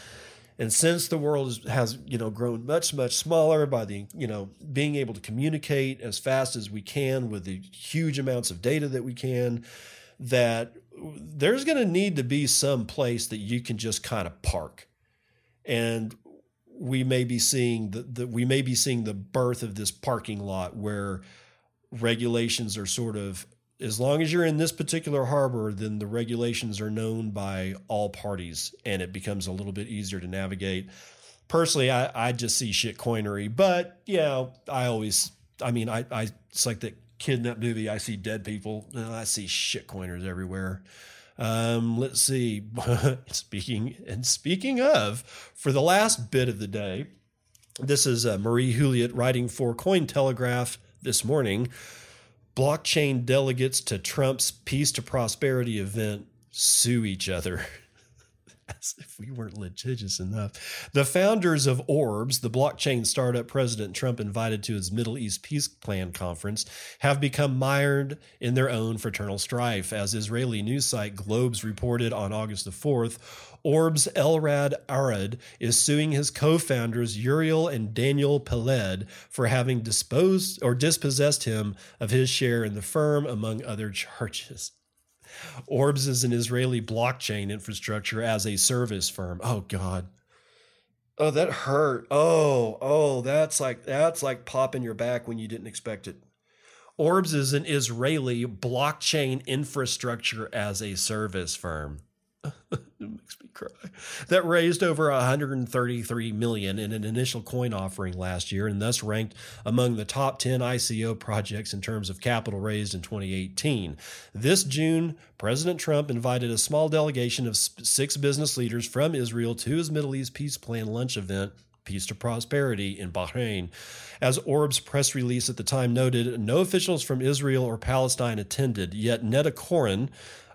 And since the world has, you know, grown much, much smaller by the, you know, being able to communicate as fast as we can with the huge amounts of data that we can, that there's going to need to be some place that you can just kind of park. And we may be seeing the, the we may be seeing the birth of this parking lot where regulations are sort of as long as you're in this particular harbor, then the regulations are known by all parties and it becomes a little bit easier to navigate. Personally, I, I just see shit coinery, but you know, I always, I mean, I, I, it's like that kid in that movie. I see dead people. No, I see shitcoiners everywhere. Um, let's see. speaking and speaking of, for the last bit of the day, this is uh, Marie Huillet writing for Cointelegraph this morning. Blockchain delegates to Trump's Peace to Prosperity event sue each other. as if we weren't litigious enough. The founders of Orbs, the blockchain startup President Trump invited to his Middle East Peace Plan conference, have become mired in their own fraternal strife. As Israeli news site Globes reported on August the 4th, Orbs Elrad Arad is suing his co-founders Uriel and Daniel Peled for having disposed or dispossessed him of his share in the firm, among other charges. Orbs is an Israeli blockchain infrastructure as a service firm. Oh God. Oh, that hurt. Oh, oh, that's like that's like popping your back when you didn't expect it. Orbs is an Israeli blockchain infrastructure as a service firm. It makes me cry. That raised over 133 million in an initial coin offering last year and thus ranked among the top 10 ICO projects in terms of capital raised in 2018. This June, President Trump invited a small delegation of six business leaders from Israel to his Middle East Peace Plan lunch event Peace to Prosperity in Bahrain. As Orb's press release at the time noted, no officials from Israel or Palestine attended, yet Netta Korin,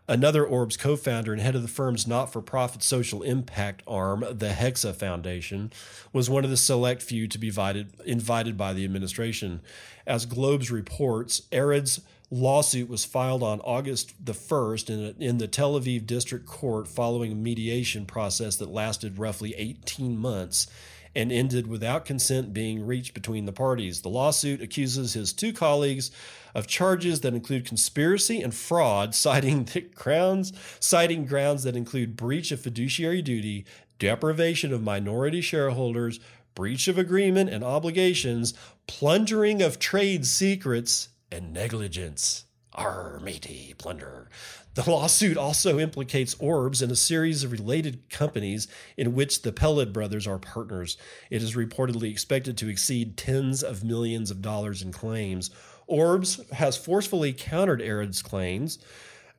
Another Orbs co founder and head of the firm's not for profit social impact arm, the Hexa Foundation, was one of the select few to be invited, invited by the administration. As Globes reports, Arad's lawsuit was filed on August the 1st in, a, in the Tel Aviv District Court following a mediation process that lasted roughly 18 months and ended without consent being reached between the parties. The lawsuit accuses his two colleagues of charges that include conspiracy and fraud, citing grounds citing grounds that include breach of fiduciary duty, deprivation of minority shareholders, breach of agreement and obligations, plundering of trade secrets, and negligence. Our matey plunder. The lawsuit also implicates Orbs and a series of related companies in which the Peled brothers are partners. It is reportedly expected to exceed tens of millions of dollars in claims. Orbs has forcefully countered Arad's claims,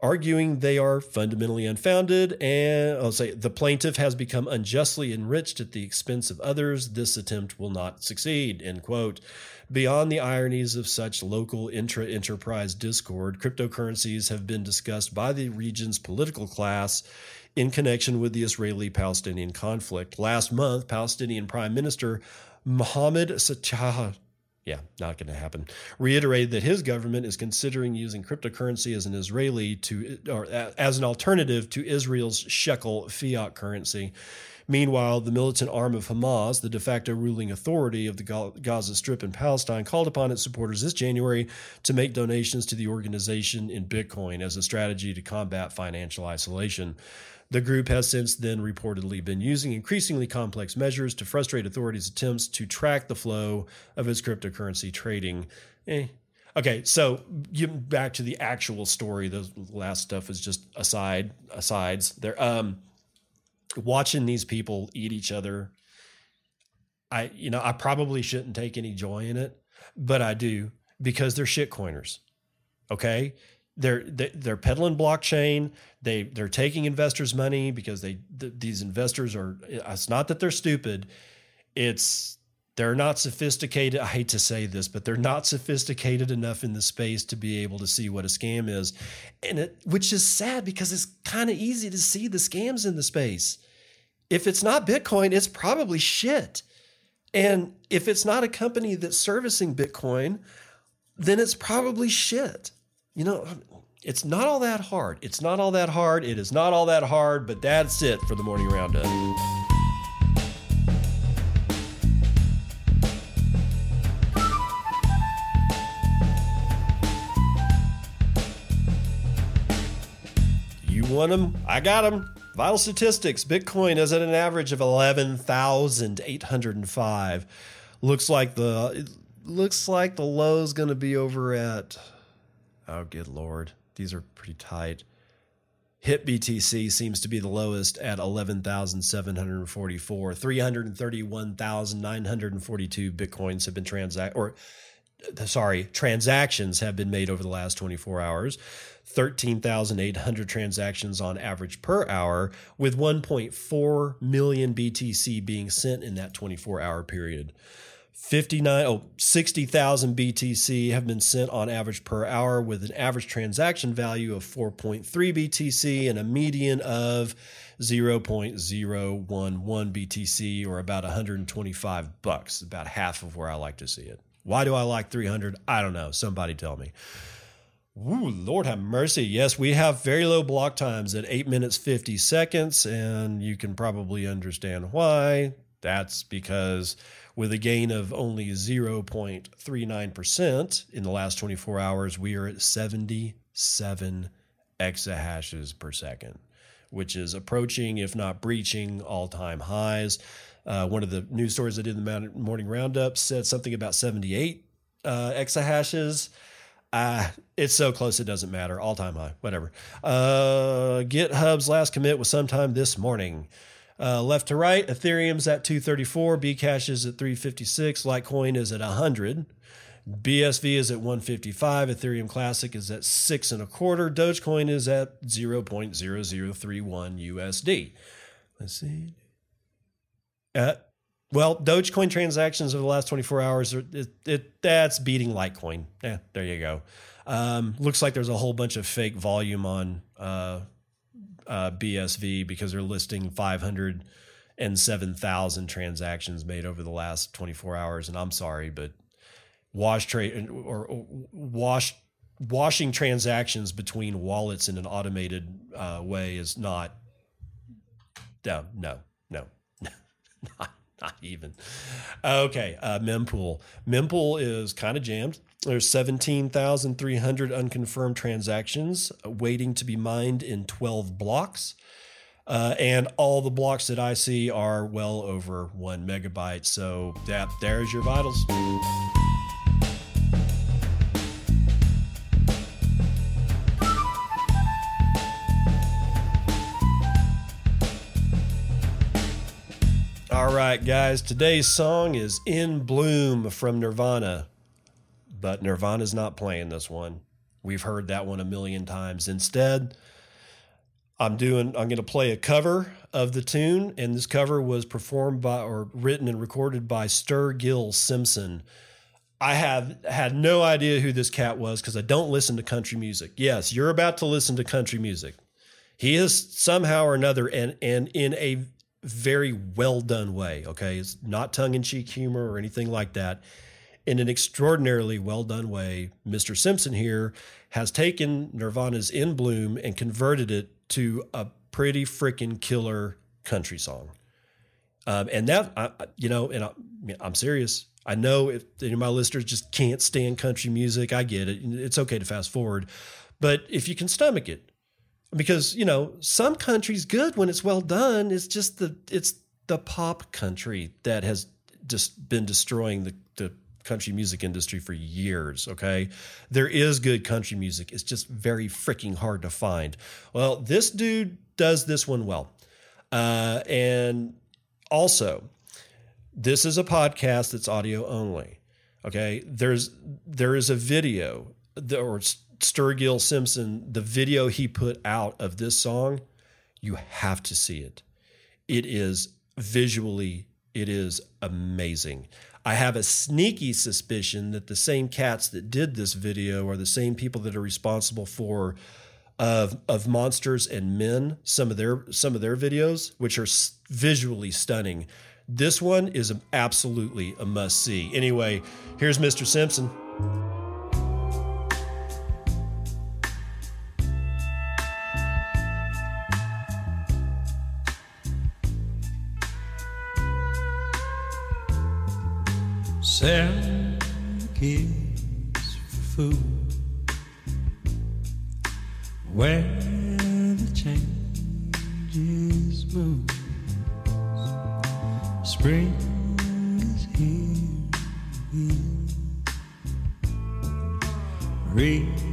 arguing they are fundamentally unfounded, and I'll say the plaintiff has become unjustly enriched at the expense of others. This attempt will not succeed. End quote. Beyond the ironies of such local intra enterprise discord, cryptocurrencies have been discussed by the region's political class in connection with the Israeli Palestinian conflict. Last month, Palestinian Prime Minister Mohammed Satah yeah, not going to happen. Reiterated that his government is considering using cryptocurrency as an Israeli to or as an alternative to Israel's shekel fiat currency. Meanwhile, the militant arm of Hamas, the de facto ruling authority of the Gaza Strip in Palestine, called upon its supporters this January to make donations to the organization in Bitcoin as a strategy to combat financial isolation. The group has since then reportedly been using increasingly complex measures to frustrate authorities' attempts to track the flow of its cryptocurrency trading. Eh. Okay, so back to the actual story. The last stuff is just aside asides. There, um, watching these people eat each other. I, you know, I probably shouldn't take any joy in it, but I do because they're shitcoiners. Okay, they're they're peddling blockchain. They they're taking investors' money because they th- these investors are. It's not that they're stupid. It's they're not sophisticated. I hate to say this, but they're not sophisticated enough in the space to be able to see what a scam is, and it, which is sad because it's kind of easy to see the scams in the space. If it's not Bitcoin, it's probably shit. And if it's not a company that's servicing Bitcoin, then it's probably shit you know, it's not all that hard. It's not all that hard. It is not all that hard, but that's it for the morning roundup. Want them? I got them. Vital statistics Bitcoin is at an average of 11,805. Looks like the looks like the low is going to be over at Oh, good lord. These are pretty tight. HitBTC seems to be the lowest at 11,744. 331,942 Bitcoins have been transacted, or sorry, transactions have been made over the last 24 hours. 13,800 transactions on average per hour, with 1.4 million BTC being sent in that 24 hour period. 59 oh 60,000 BTC have been sent on average per hour with an average transaction value of 4.3 BTC and a median of 0.011 BTC or about 125 bucks, about half of where I like to see it. Why do I like 300? I don't know. Somebody tell me. Ooh, Lord have mercy. Yes, we have very low block times at 8 minutes 50 seconds, and you can probably understand why. That's because with a gain of only 0.39% in the last 24 hours, we are at 77 exahashes per second, which is approaching, if not breaching, all time highs. Uh, one of the news stories I did in the morning roundup said something about 78 uh, exahashes. Uh, it's so close it doesn't matter. All time high, whatever. Uh, GitHub's last commit was sometime this morning. Uh, left to right, Ethereum's at 234, Bcash is at 356, Litecoin is at 100, BSV is at 155, Ethereum Classic is at six and a quarter, Dogecoin is at 0.0031 USD. Let's see. Uh, well, Dogecoin transactions over the last 24 hours, are, it, it, that's beating Litecoin. Yeah, there you go. Um, looks like there's a whole bunch of fake volume on uh, uh, BSV because they're listing 507,000 transactions made over the last 24 hours. And I'm sorry, but wash trade or, or wash washing transactions between wallets in an automated uh, way is not. No, no, no, not, not even. Okay, uh, mempool. Mempool is kind of jammed. There's 17,300 unconfirmed transactions waiting to be mined in 12 blocks. Uh, and all the blocks that I see are well over one megabyte. So that there's your vitals. Guys, today's song is In Bloom from Nirvana but Nirvana's not playing this one. We've heard that one a million times. Instead, I'm doing I'm going to play a cover of the tune and this cover was performed by or written and recorded by Sturgill Simpson. I have had no idea who this cat was because I don't listen to country music. Yes, you're about to listen to country music. He is somehow or another and and in a very well done way, okay? It's not tongue in cheek humor or anything like that in an extraordinarily well done way, Mr. Simpson here has taken Nirvana's In Bloom and converted it to a pretty freaking killer country song. Um, and that, I, you know, and I, I'm serious. I know if any of my listeners just can't stand country music, I get it. It's okay to fast forward. But if you can stomach it, because, you know, some country's good when it's well done. It's just the, it's the pop country that has just been destroying the, the country music industry for years. Okay. There is good country music. It's just very freaking hard to find. Well, this dude does this one well. Uh, and also, this is a podcast that's audio only. Okay. There's, there is a video or Sturgill Simpson, the video he put out of this song, you have to see it. It is visually, it is amazing. I have a sneaky suspicion that the same cats that did this video are the same people that are responsible for of of monsters and men some of their some of their videos which are visually stunning this one is absolutely a must see anyway here's mr simpson Selling kids for food. Where the changes move. Spring is here. Reproductive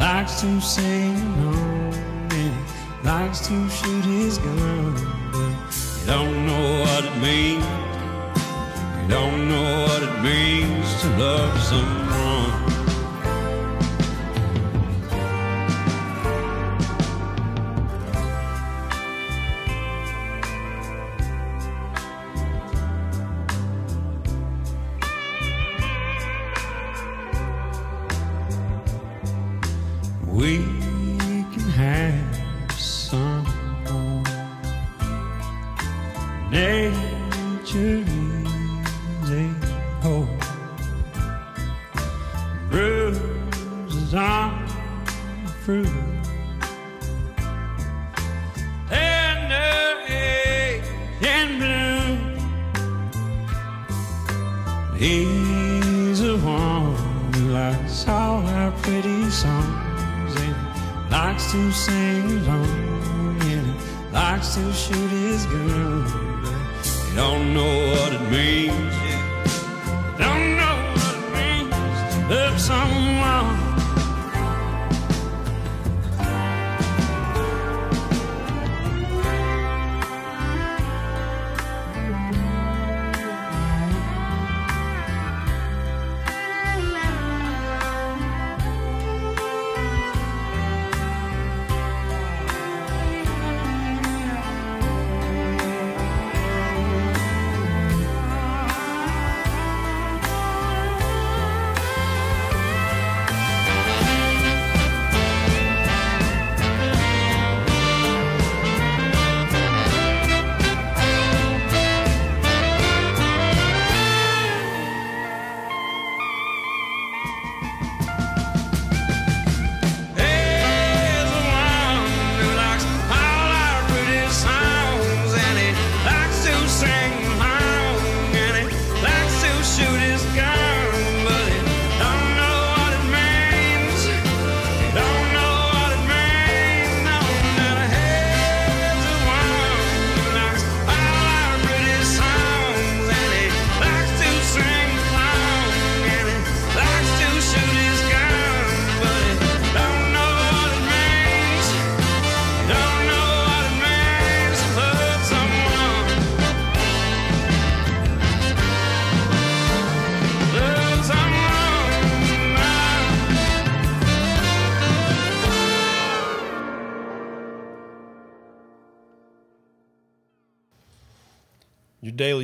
likes to sing alone and likes to shoot his gun, but you don't know what it means. You don't know what it means to love someone.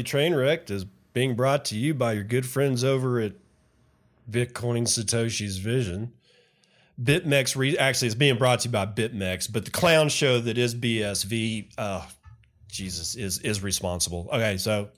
Your train wreck is being brought to you by your good friends over at Bitcoin Satoshi's Vision. BitMEX, re- actually, it's being brought to you by BitMEX, but the clown show that is BSV, uh, Jesus, is is responsible. Okay, so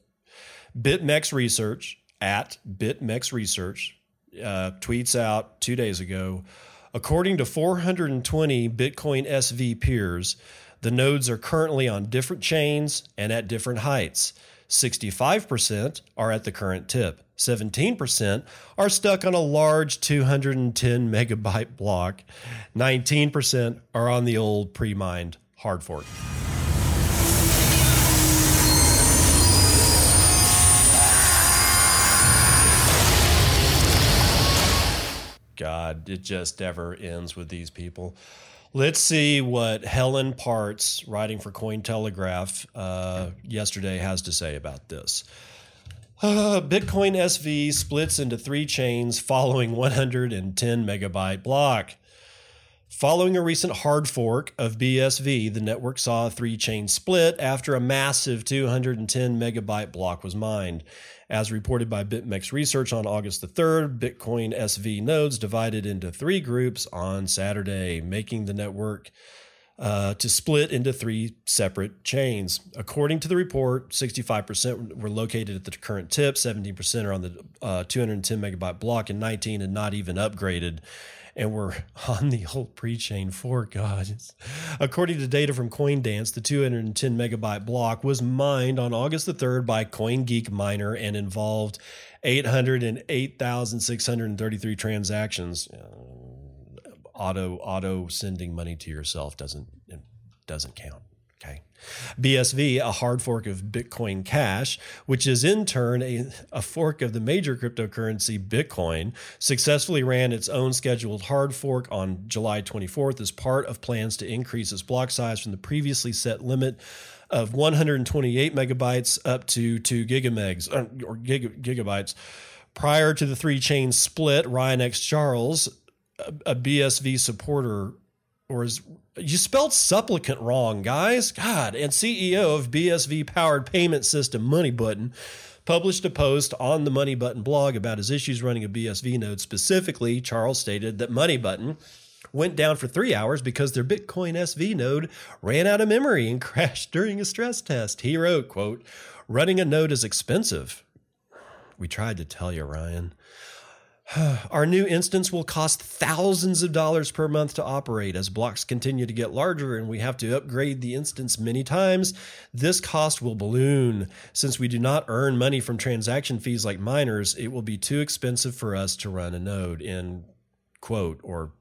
BitMEX Research at BitMEX Research uh, tweets out two days ago. According to 420 Bitcoin SV peers, the nodes are currently on different chains and at different heights. 65% are at the current tip. 17% are stuck on a large 210 megabyte block. 19% are on the old pre mined hard fork. God, it just never ends with these people. Let's see what Helen Partz, writing for Cointelegraph uh, yesterday, has to say about this. Uh, Bitcoin SV splits into three chains following 110 megabyte block. Following a recent hard fork of BSV, the network saw a three chain split after a massive 210 megabyte block was mined. As reported by BitMEX Research on August the 3rd, Bitcoin SV nodes divided into three groups on Saturday, making the network uh, to split into three separate chains. According to the report, 65% were located at the current tip, 17% are on the uh, 210 megabyte block, and 19 had not even upgraded and were on the old pre-chain fork. God, according to data from CoinDance, the 210 megabyte block was mined on August the 3rd by CoinGeek Miner and involved 808,633 transactions. Uh, auto auto sending money to yourself doesn't doesn't count. BSV, a hard fork of Bitcoin Cash, which is in turn a, a fork of the major cryptocurrency Bitcoin, successfully ran its own scheduled hard fork on July 24th as part of plans to increase its block size from the previously set limit of 128 megabytes up to 2 gigamegs uh, or gig, gigabytes. Prior to the three chain split, Ryan X. Charles, a BSV supporter, or is you spelled supplicant wrong, guys. God, and CEO of BSV powered payment system Money Button published a post on the Money Button blog about his issues running a BSV node. Specifically, Charles stated that Money Button went down for three hours because their Bitcoin SV node ran out of memory and crashed during a stress test. He wrote, quote, running a node is expensive. We tried to tell you, Ryan. Our new instance will cost thousands of dollars per month to operate as blocks continue to get larger and we have to upgrade the instance many times. This cost will balloon. Since we do not earn money from transaction fees like miners, it will be too expensive for us to run a node. in quote or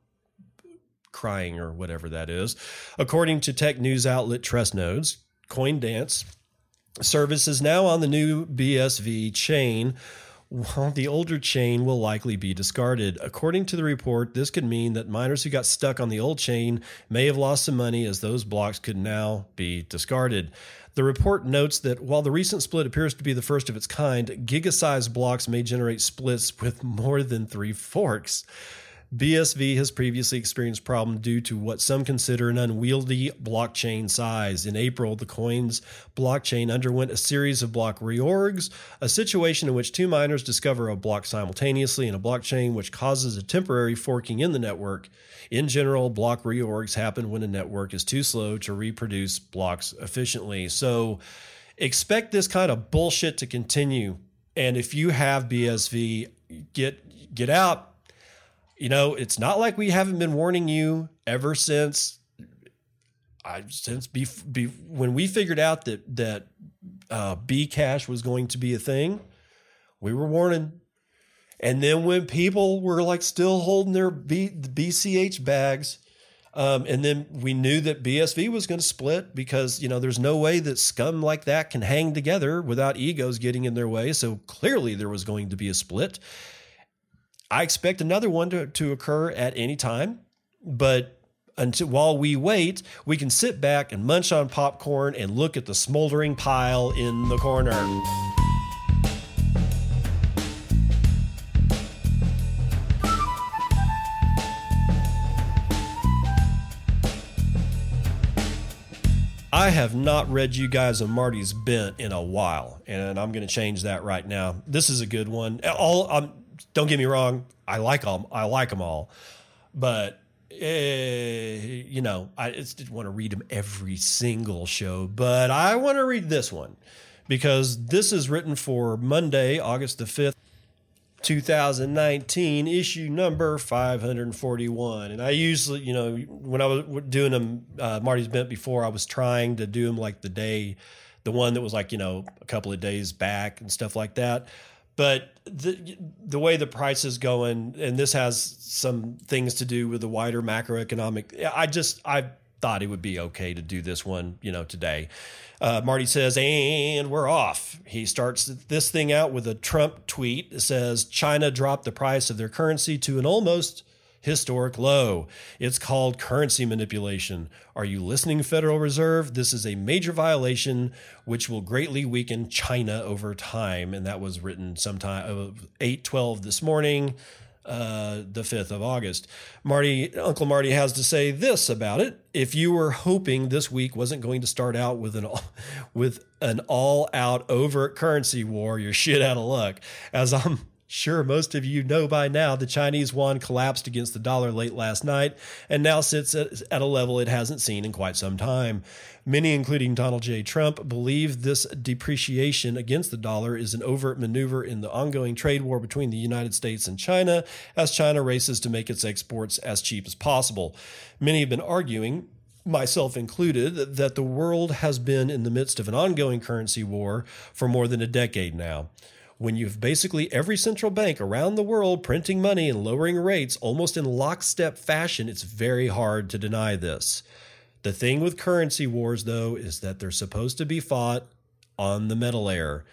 crying or whatever that is. According to tech news outlet Trustnodes, CoinDance service is now on the new BSV chain while the older chain will likely be discarded. According to the report, this could mean that miners who got stuck on the old chain may have lost some money as those blocks could now be discarded. The report notes that while the recent split appears to be the first of its kind, giga sized blocks may generate splits with more than three forks. BSV has previously experienced problems due to what some consider an unwieldy blockchain size. In April, the coin's blockchain underwent a series of block reorgs, a situation in which two miners discover a block simultaneously in a blockchain, which causes a temporary forking in the network. In general, block reorgs happen when a network is too slow to reproduce blocks efficiently. So expect this kind of bullshit to continue. And if you have BSV, get get out you know, it's not like we haven't been warning you ever since I since be, be when we figured out that that uh, B cash was going to be a thing, we were warning. And then when people were like still holding their B, BCH bags, um, and then we knew that BSV was going to split because you know there's no way that scum like that can hang together without egos getting in their way. So clearly there was going to be a split. I expect another one to, to occur at any time, but until while we wait, we can sit back and munch on popcorn and look at the smoldering pile in the corner. I have not read you guys a Marty's Bent in a while, and I'm going to change that right now. This is a good one. All um, don't get me wrong, I like them. I like them all, but eh, you know, I just didn't want to read them every single show. But I want to read this one because this is written for Monday, August the fifth. 2019 issue number 541 and i usually you know when i was doing them uh, marty's bent before i was trying to do them like the day the one that was like you know a couple of days back and stuff like that but the the way the price is going, and this has some things to do with the wider macroeconomic. I just I thought it would be okay to do this one, you know, today. Uh, Marty says, and we're off. He starts this thing out with a Trump tweet that says China dropped the price of their currency to an almost historic low. It's called currency manipulation. Are you listening, Federal Reserve? This is a major violation which will greatly weaken China over time. And that was written sometime 812 this morning. Uh, the 5th of August. Marty, Uncle Marty has to say this about it. If you were hoping this week wasn't going to start out with an with an all out overt currency war, you're shit out of luck. As I'm Sure, most of you know by now the Chinese yuan collapsed against the dollar late last night and now sits at, a level it hasn't seen in quite some time. Many, including Donald J. Trump, believe this depreciation against the dollar is an overt maneuver in the ongoing trade war between the United States and China as China races to make its exports as cheap as possible. Many have been arguing myself included, that the world has been in the midst of an ongoing currency war for more than a decade now when you have basically every central bank around the world printing money and lowering rates almost in lockstep fashion, it's very hard to deny this. The thing with currency wars, though, is that they're supposed to be fought on the metal layer.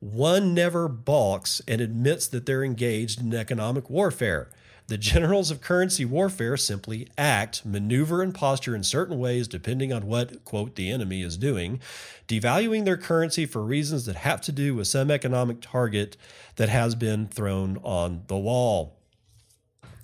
One never balks and admits that they're engaged in economic warfare. The generals of currency warfare simply act, maneuver, and posture in certain ways depending on what, quote, the enemy is doing, devaluing their currency for reasons that have to do with some economic target that has been thrown on the wall.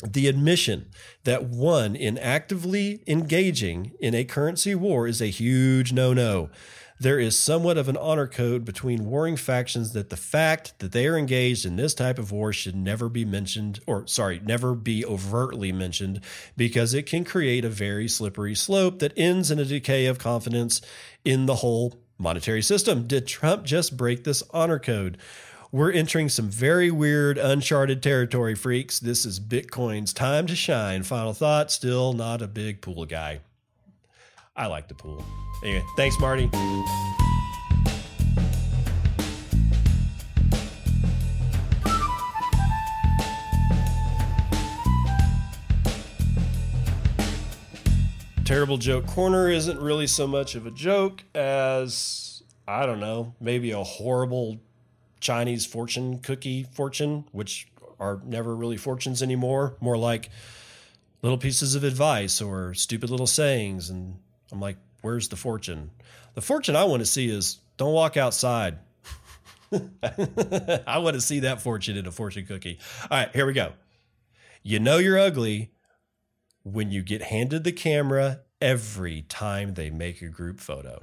The admission that one in actively engaging in a currency war is a huge no no. There is somewhat of an honor code between warring factions that the fact that they are engaged in this type of war should never be mentioned, or sorry, never be overtly mentioned, because it can create a very slippery slope that ends in a decay of confidence in the whole monetary system. Did Trump just break this honor code? We're entering some very weird, uncharted territory, freaks. This is Bitcoin's time to shine. Final thought still not a big pool guy. I like the pool. Anyway, thanks, Marty. Terrible Joke Corner isn't really so much of a joke as, I don't know, maybe a horrible Chinese fortune cookie fortune, which are never really fortunes anymore, more like little pieces of advice or stupid little sayings. And I'm like, where's the fortune? The fortune I want to see is don't walk outside. I want to see that fortune in a fortune cookie. All right, here we go. You know you're ugly when you get handed the camera every time they make a group photo.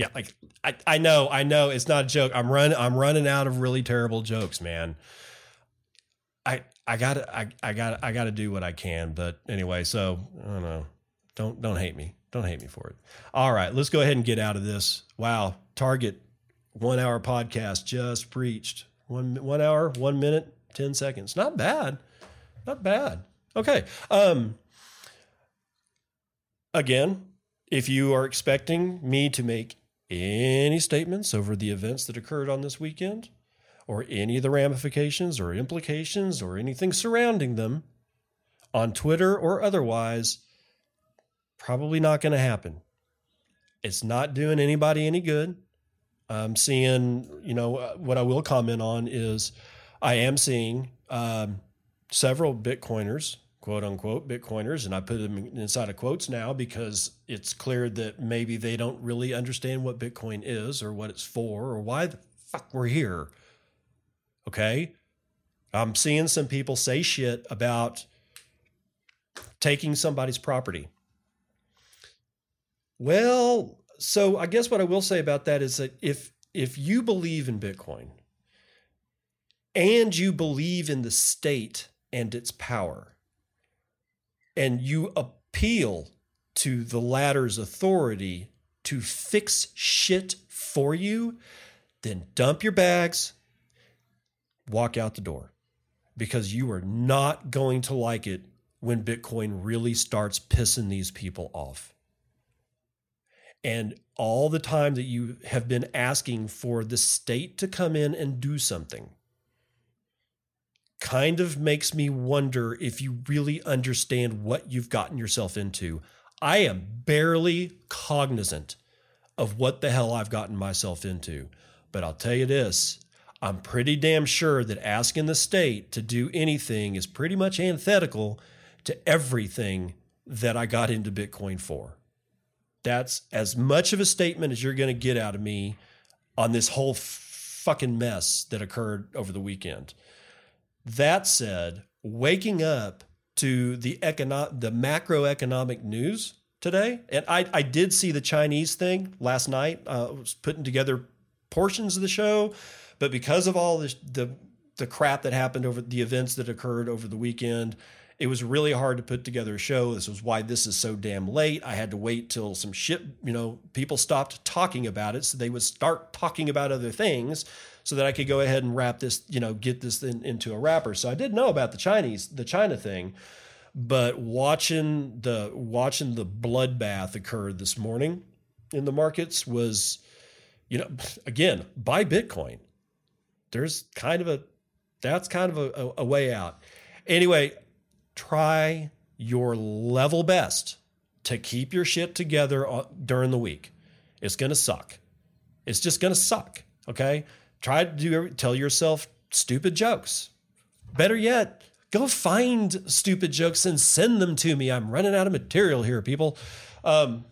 Yeah, like I, I know, I know it's not a joke. I'm run I'm running out of really terrible jokes, man. I I gotta I, I gotta I gotta do what I can. But anyway, so I don't know. Don't don't hate me. Don't hate me for it. All right, let's go ahead and get out of this. Wow, Target one hour podcast just preached. One one hour, one minute, ten seconds. Not bad. Not bad. Okay. Um again, if you are expecting me to make any statements over the events that occurred on this weekend, or any of the ramifications or implications or anything surrounding them on Twitter or otherwise, probably not going to happen. It's not doing anybody any good. I'm seeing, you know, uh, what I will comment on is I am seeing um, several Bitcoiners, quote unquote, Bitcoiners, and I put them inside of quotes now because it's clear that maybe they don't really understand what Bitcoin is or what it's for or why the fuck we're here. Okay. I'm seeing some people say shit about taking somebody's property. Well, so I guess what I will say about that is that if if you believe in Bitcoin and you believe in the state and its power and you appeal to the latter's authority to fix shit for you, then dump your bags, walk out the door because you are not going to like it when Bitcoin really starts pissing these people off. And all the time that you have been asking for the state to come in and do something kind of makes me wonder if you really understand what you've gotten yourself into. I am barely cognizant of what the hell I've gotten myself into. But I'll tell you this I'm pretty damn sure that asking the state to do anything is pretty much antithetical to everything that I got into Bitcoin for. That's as much of a statement as you're going to get out of me on this whole fucking mess that occurred over the weekend. That said, waking up to the econo- the macroeconomic news today, and I, I did see the Chinese thing last night. Uh, I was putting together portions of the show, but because of all this, the the crap that happened over the events that occurred over the weekend, it was really hard to put together a show. This was why this is so damn late. I had to wait till some shit, you know, people stopped talking about it, so they would start talking about other things, so that I could go ahead and wrap this, you know, get this in, into a wrapper. So I did know about the Chinese, the China thing, but watching the watching the bloodbath occur this morning in the markets was, you know, again buy Bitcoin. There's kind of a that's kind of a, a, way out. Anyway, try your level best to keep your shit together uh, during the week. It's going to suck. It's just going to suck. Okay. Try to do tell yourself stupid jokes. Better yet, go find stupid jokes and send them to me. I'm running out of material here, people. Um,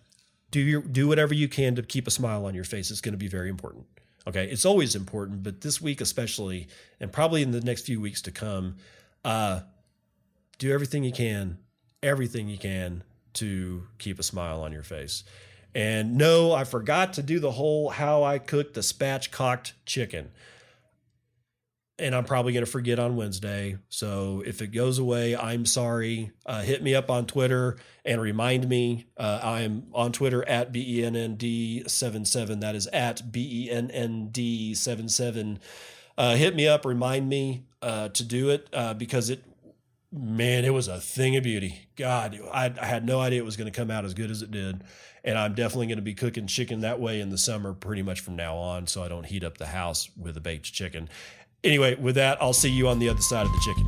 do your, do whatever you can to keep a smile on your face. It's going to be very important. Okay, it's always important, but this week especially, and probably in the next few weeks to come, uh, do everything you can, everything you can to keep a smile on your face. And no, I forgot to do the whole how I cooked the spatchcocked chicken and I'm probably going to forget on Wednesday. So if it goes away, I'm sorry. Uh, hit me up on Twitter and remind me. Uh, I'm on Twitter at BENND77. That is at BENND77. Uh, hit me up, remind me uh, to do it uh, because it, man, it was a thing of beauty. God, I, I had no idea it was going to come out as good as it did. And I'm definitely going to be cooking chicken that way in the summer pretty much from now on so I don't heat up the house with a baked chicken. Anyway, with that, I'll see you on the other side of the chicken.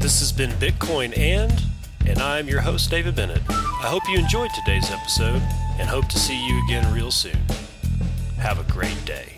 This has been Bitcoin and, and I'm your host, David Bennett. I hope you enjoyed today's episode and hope to see you again real soon. Have a great day.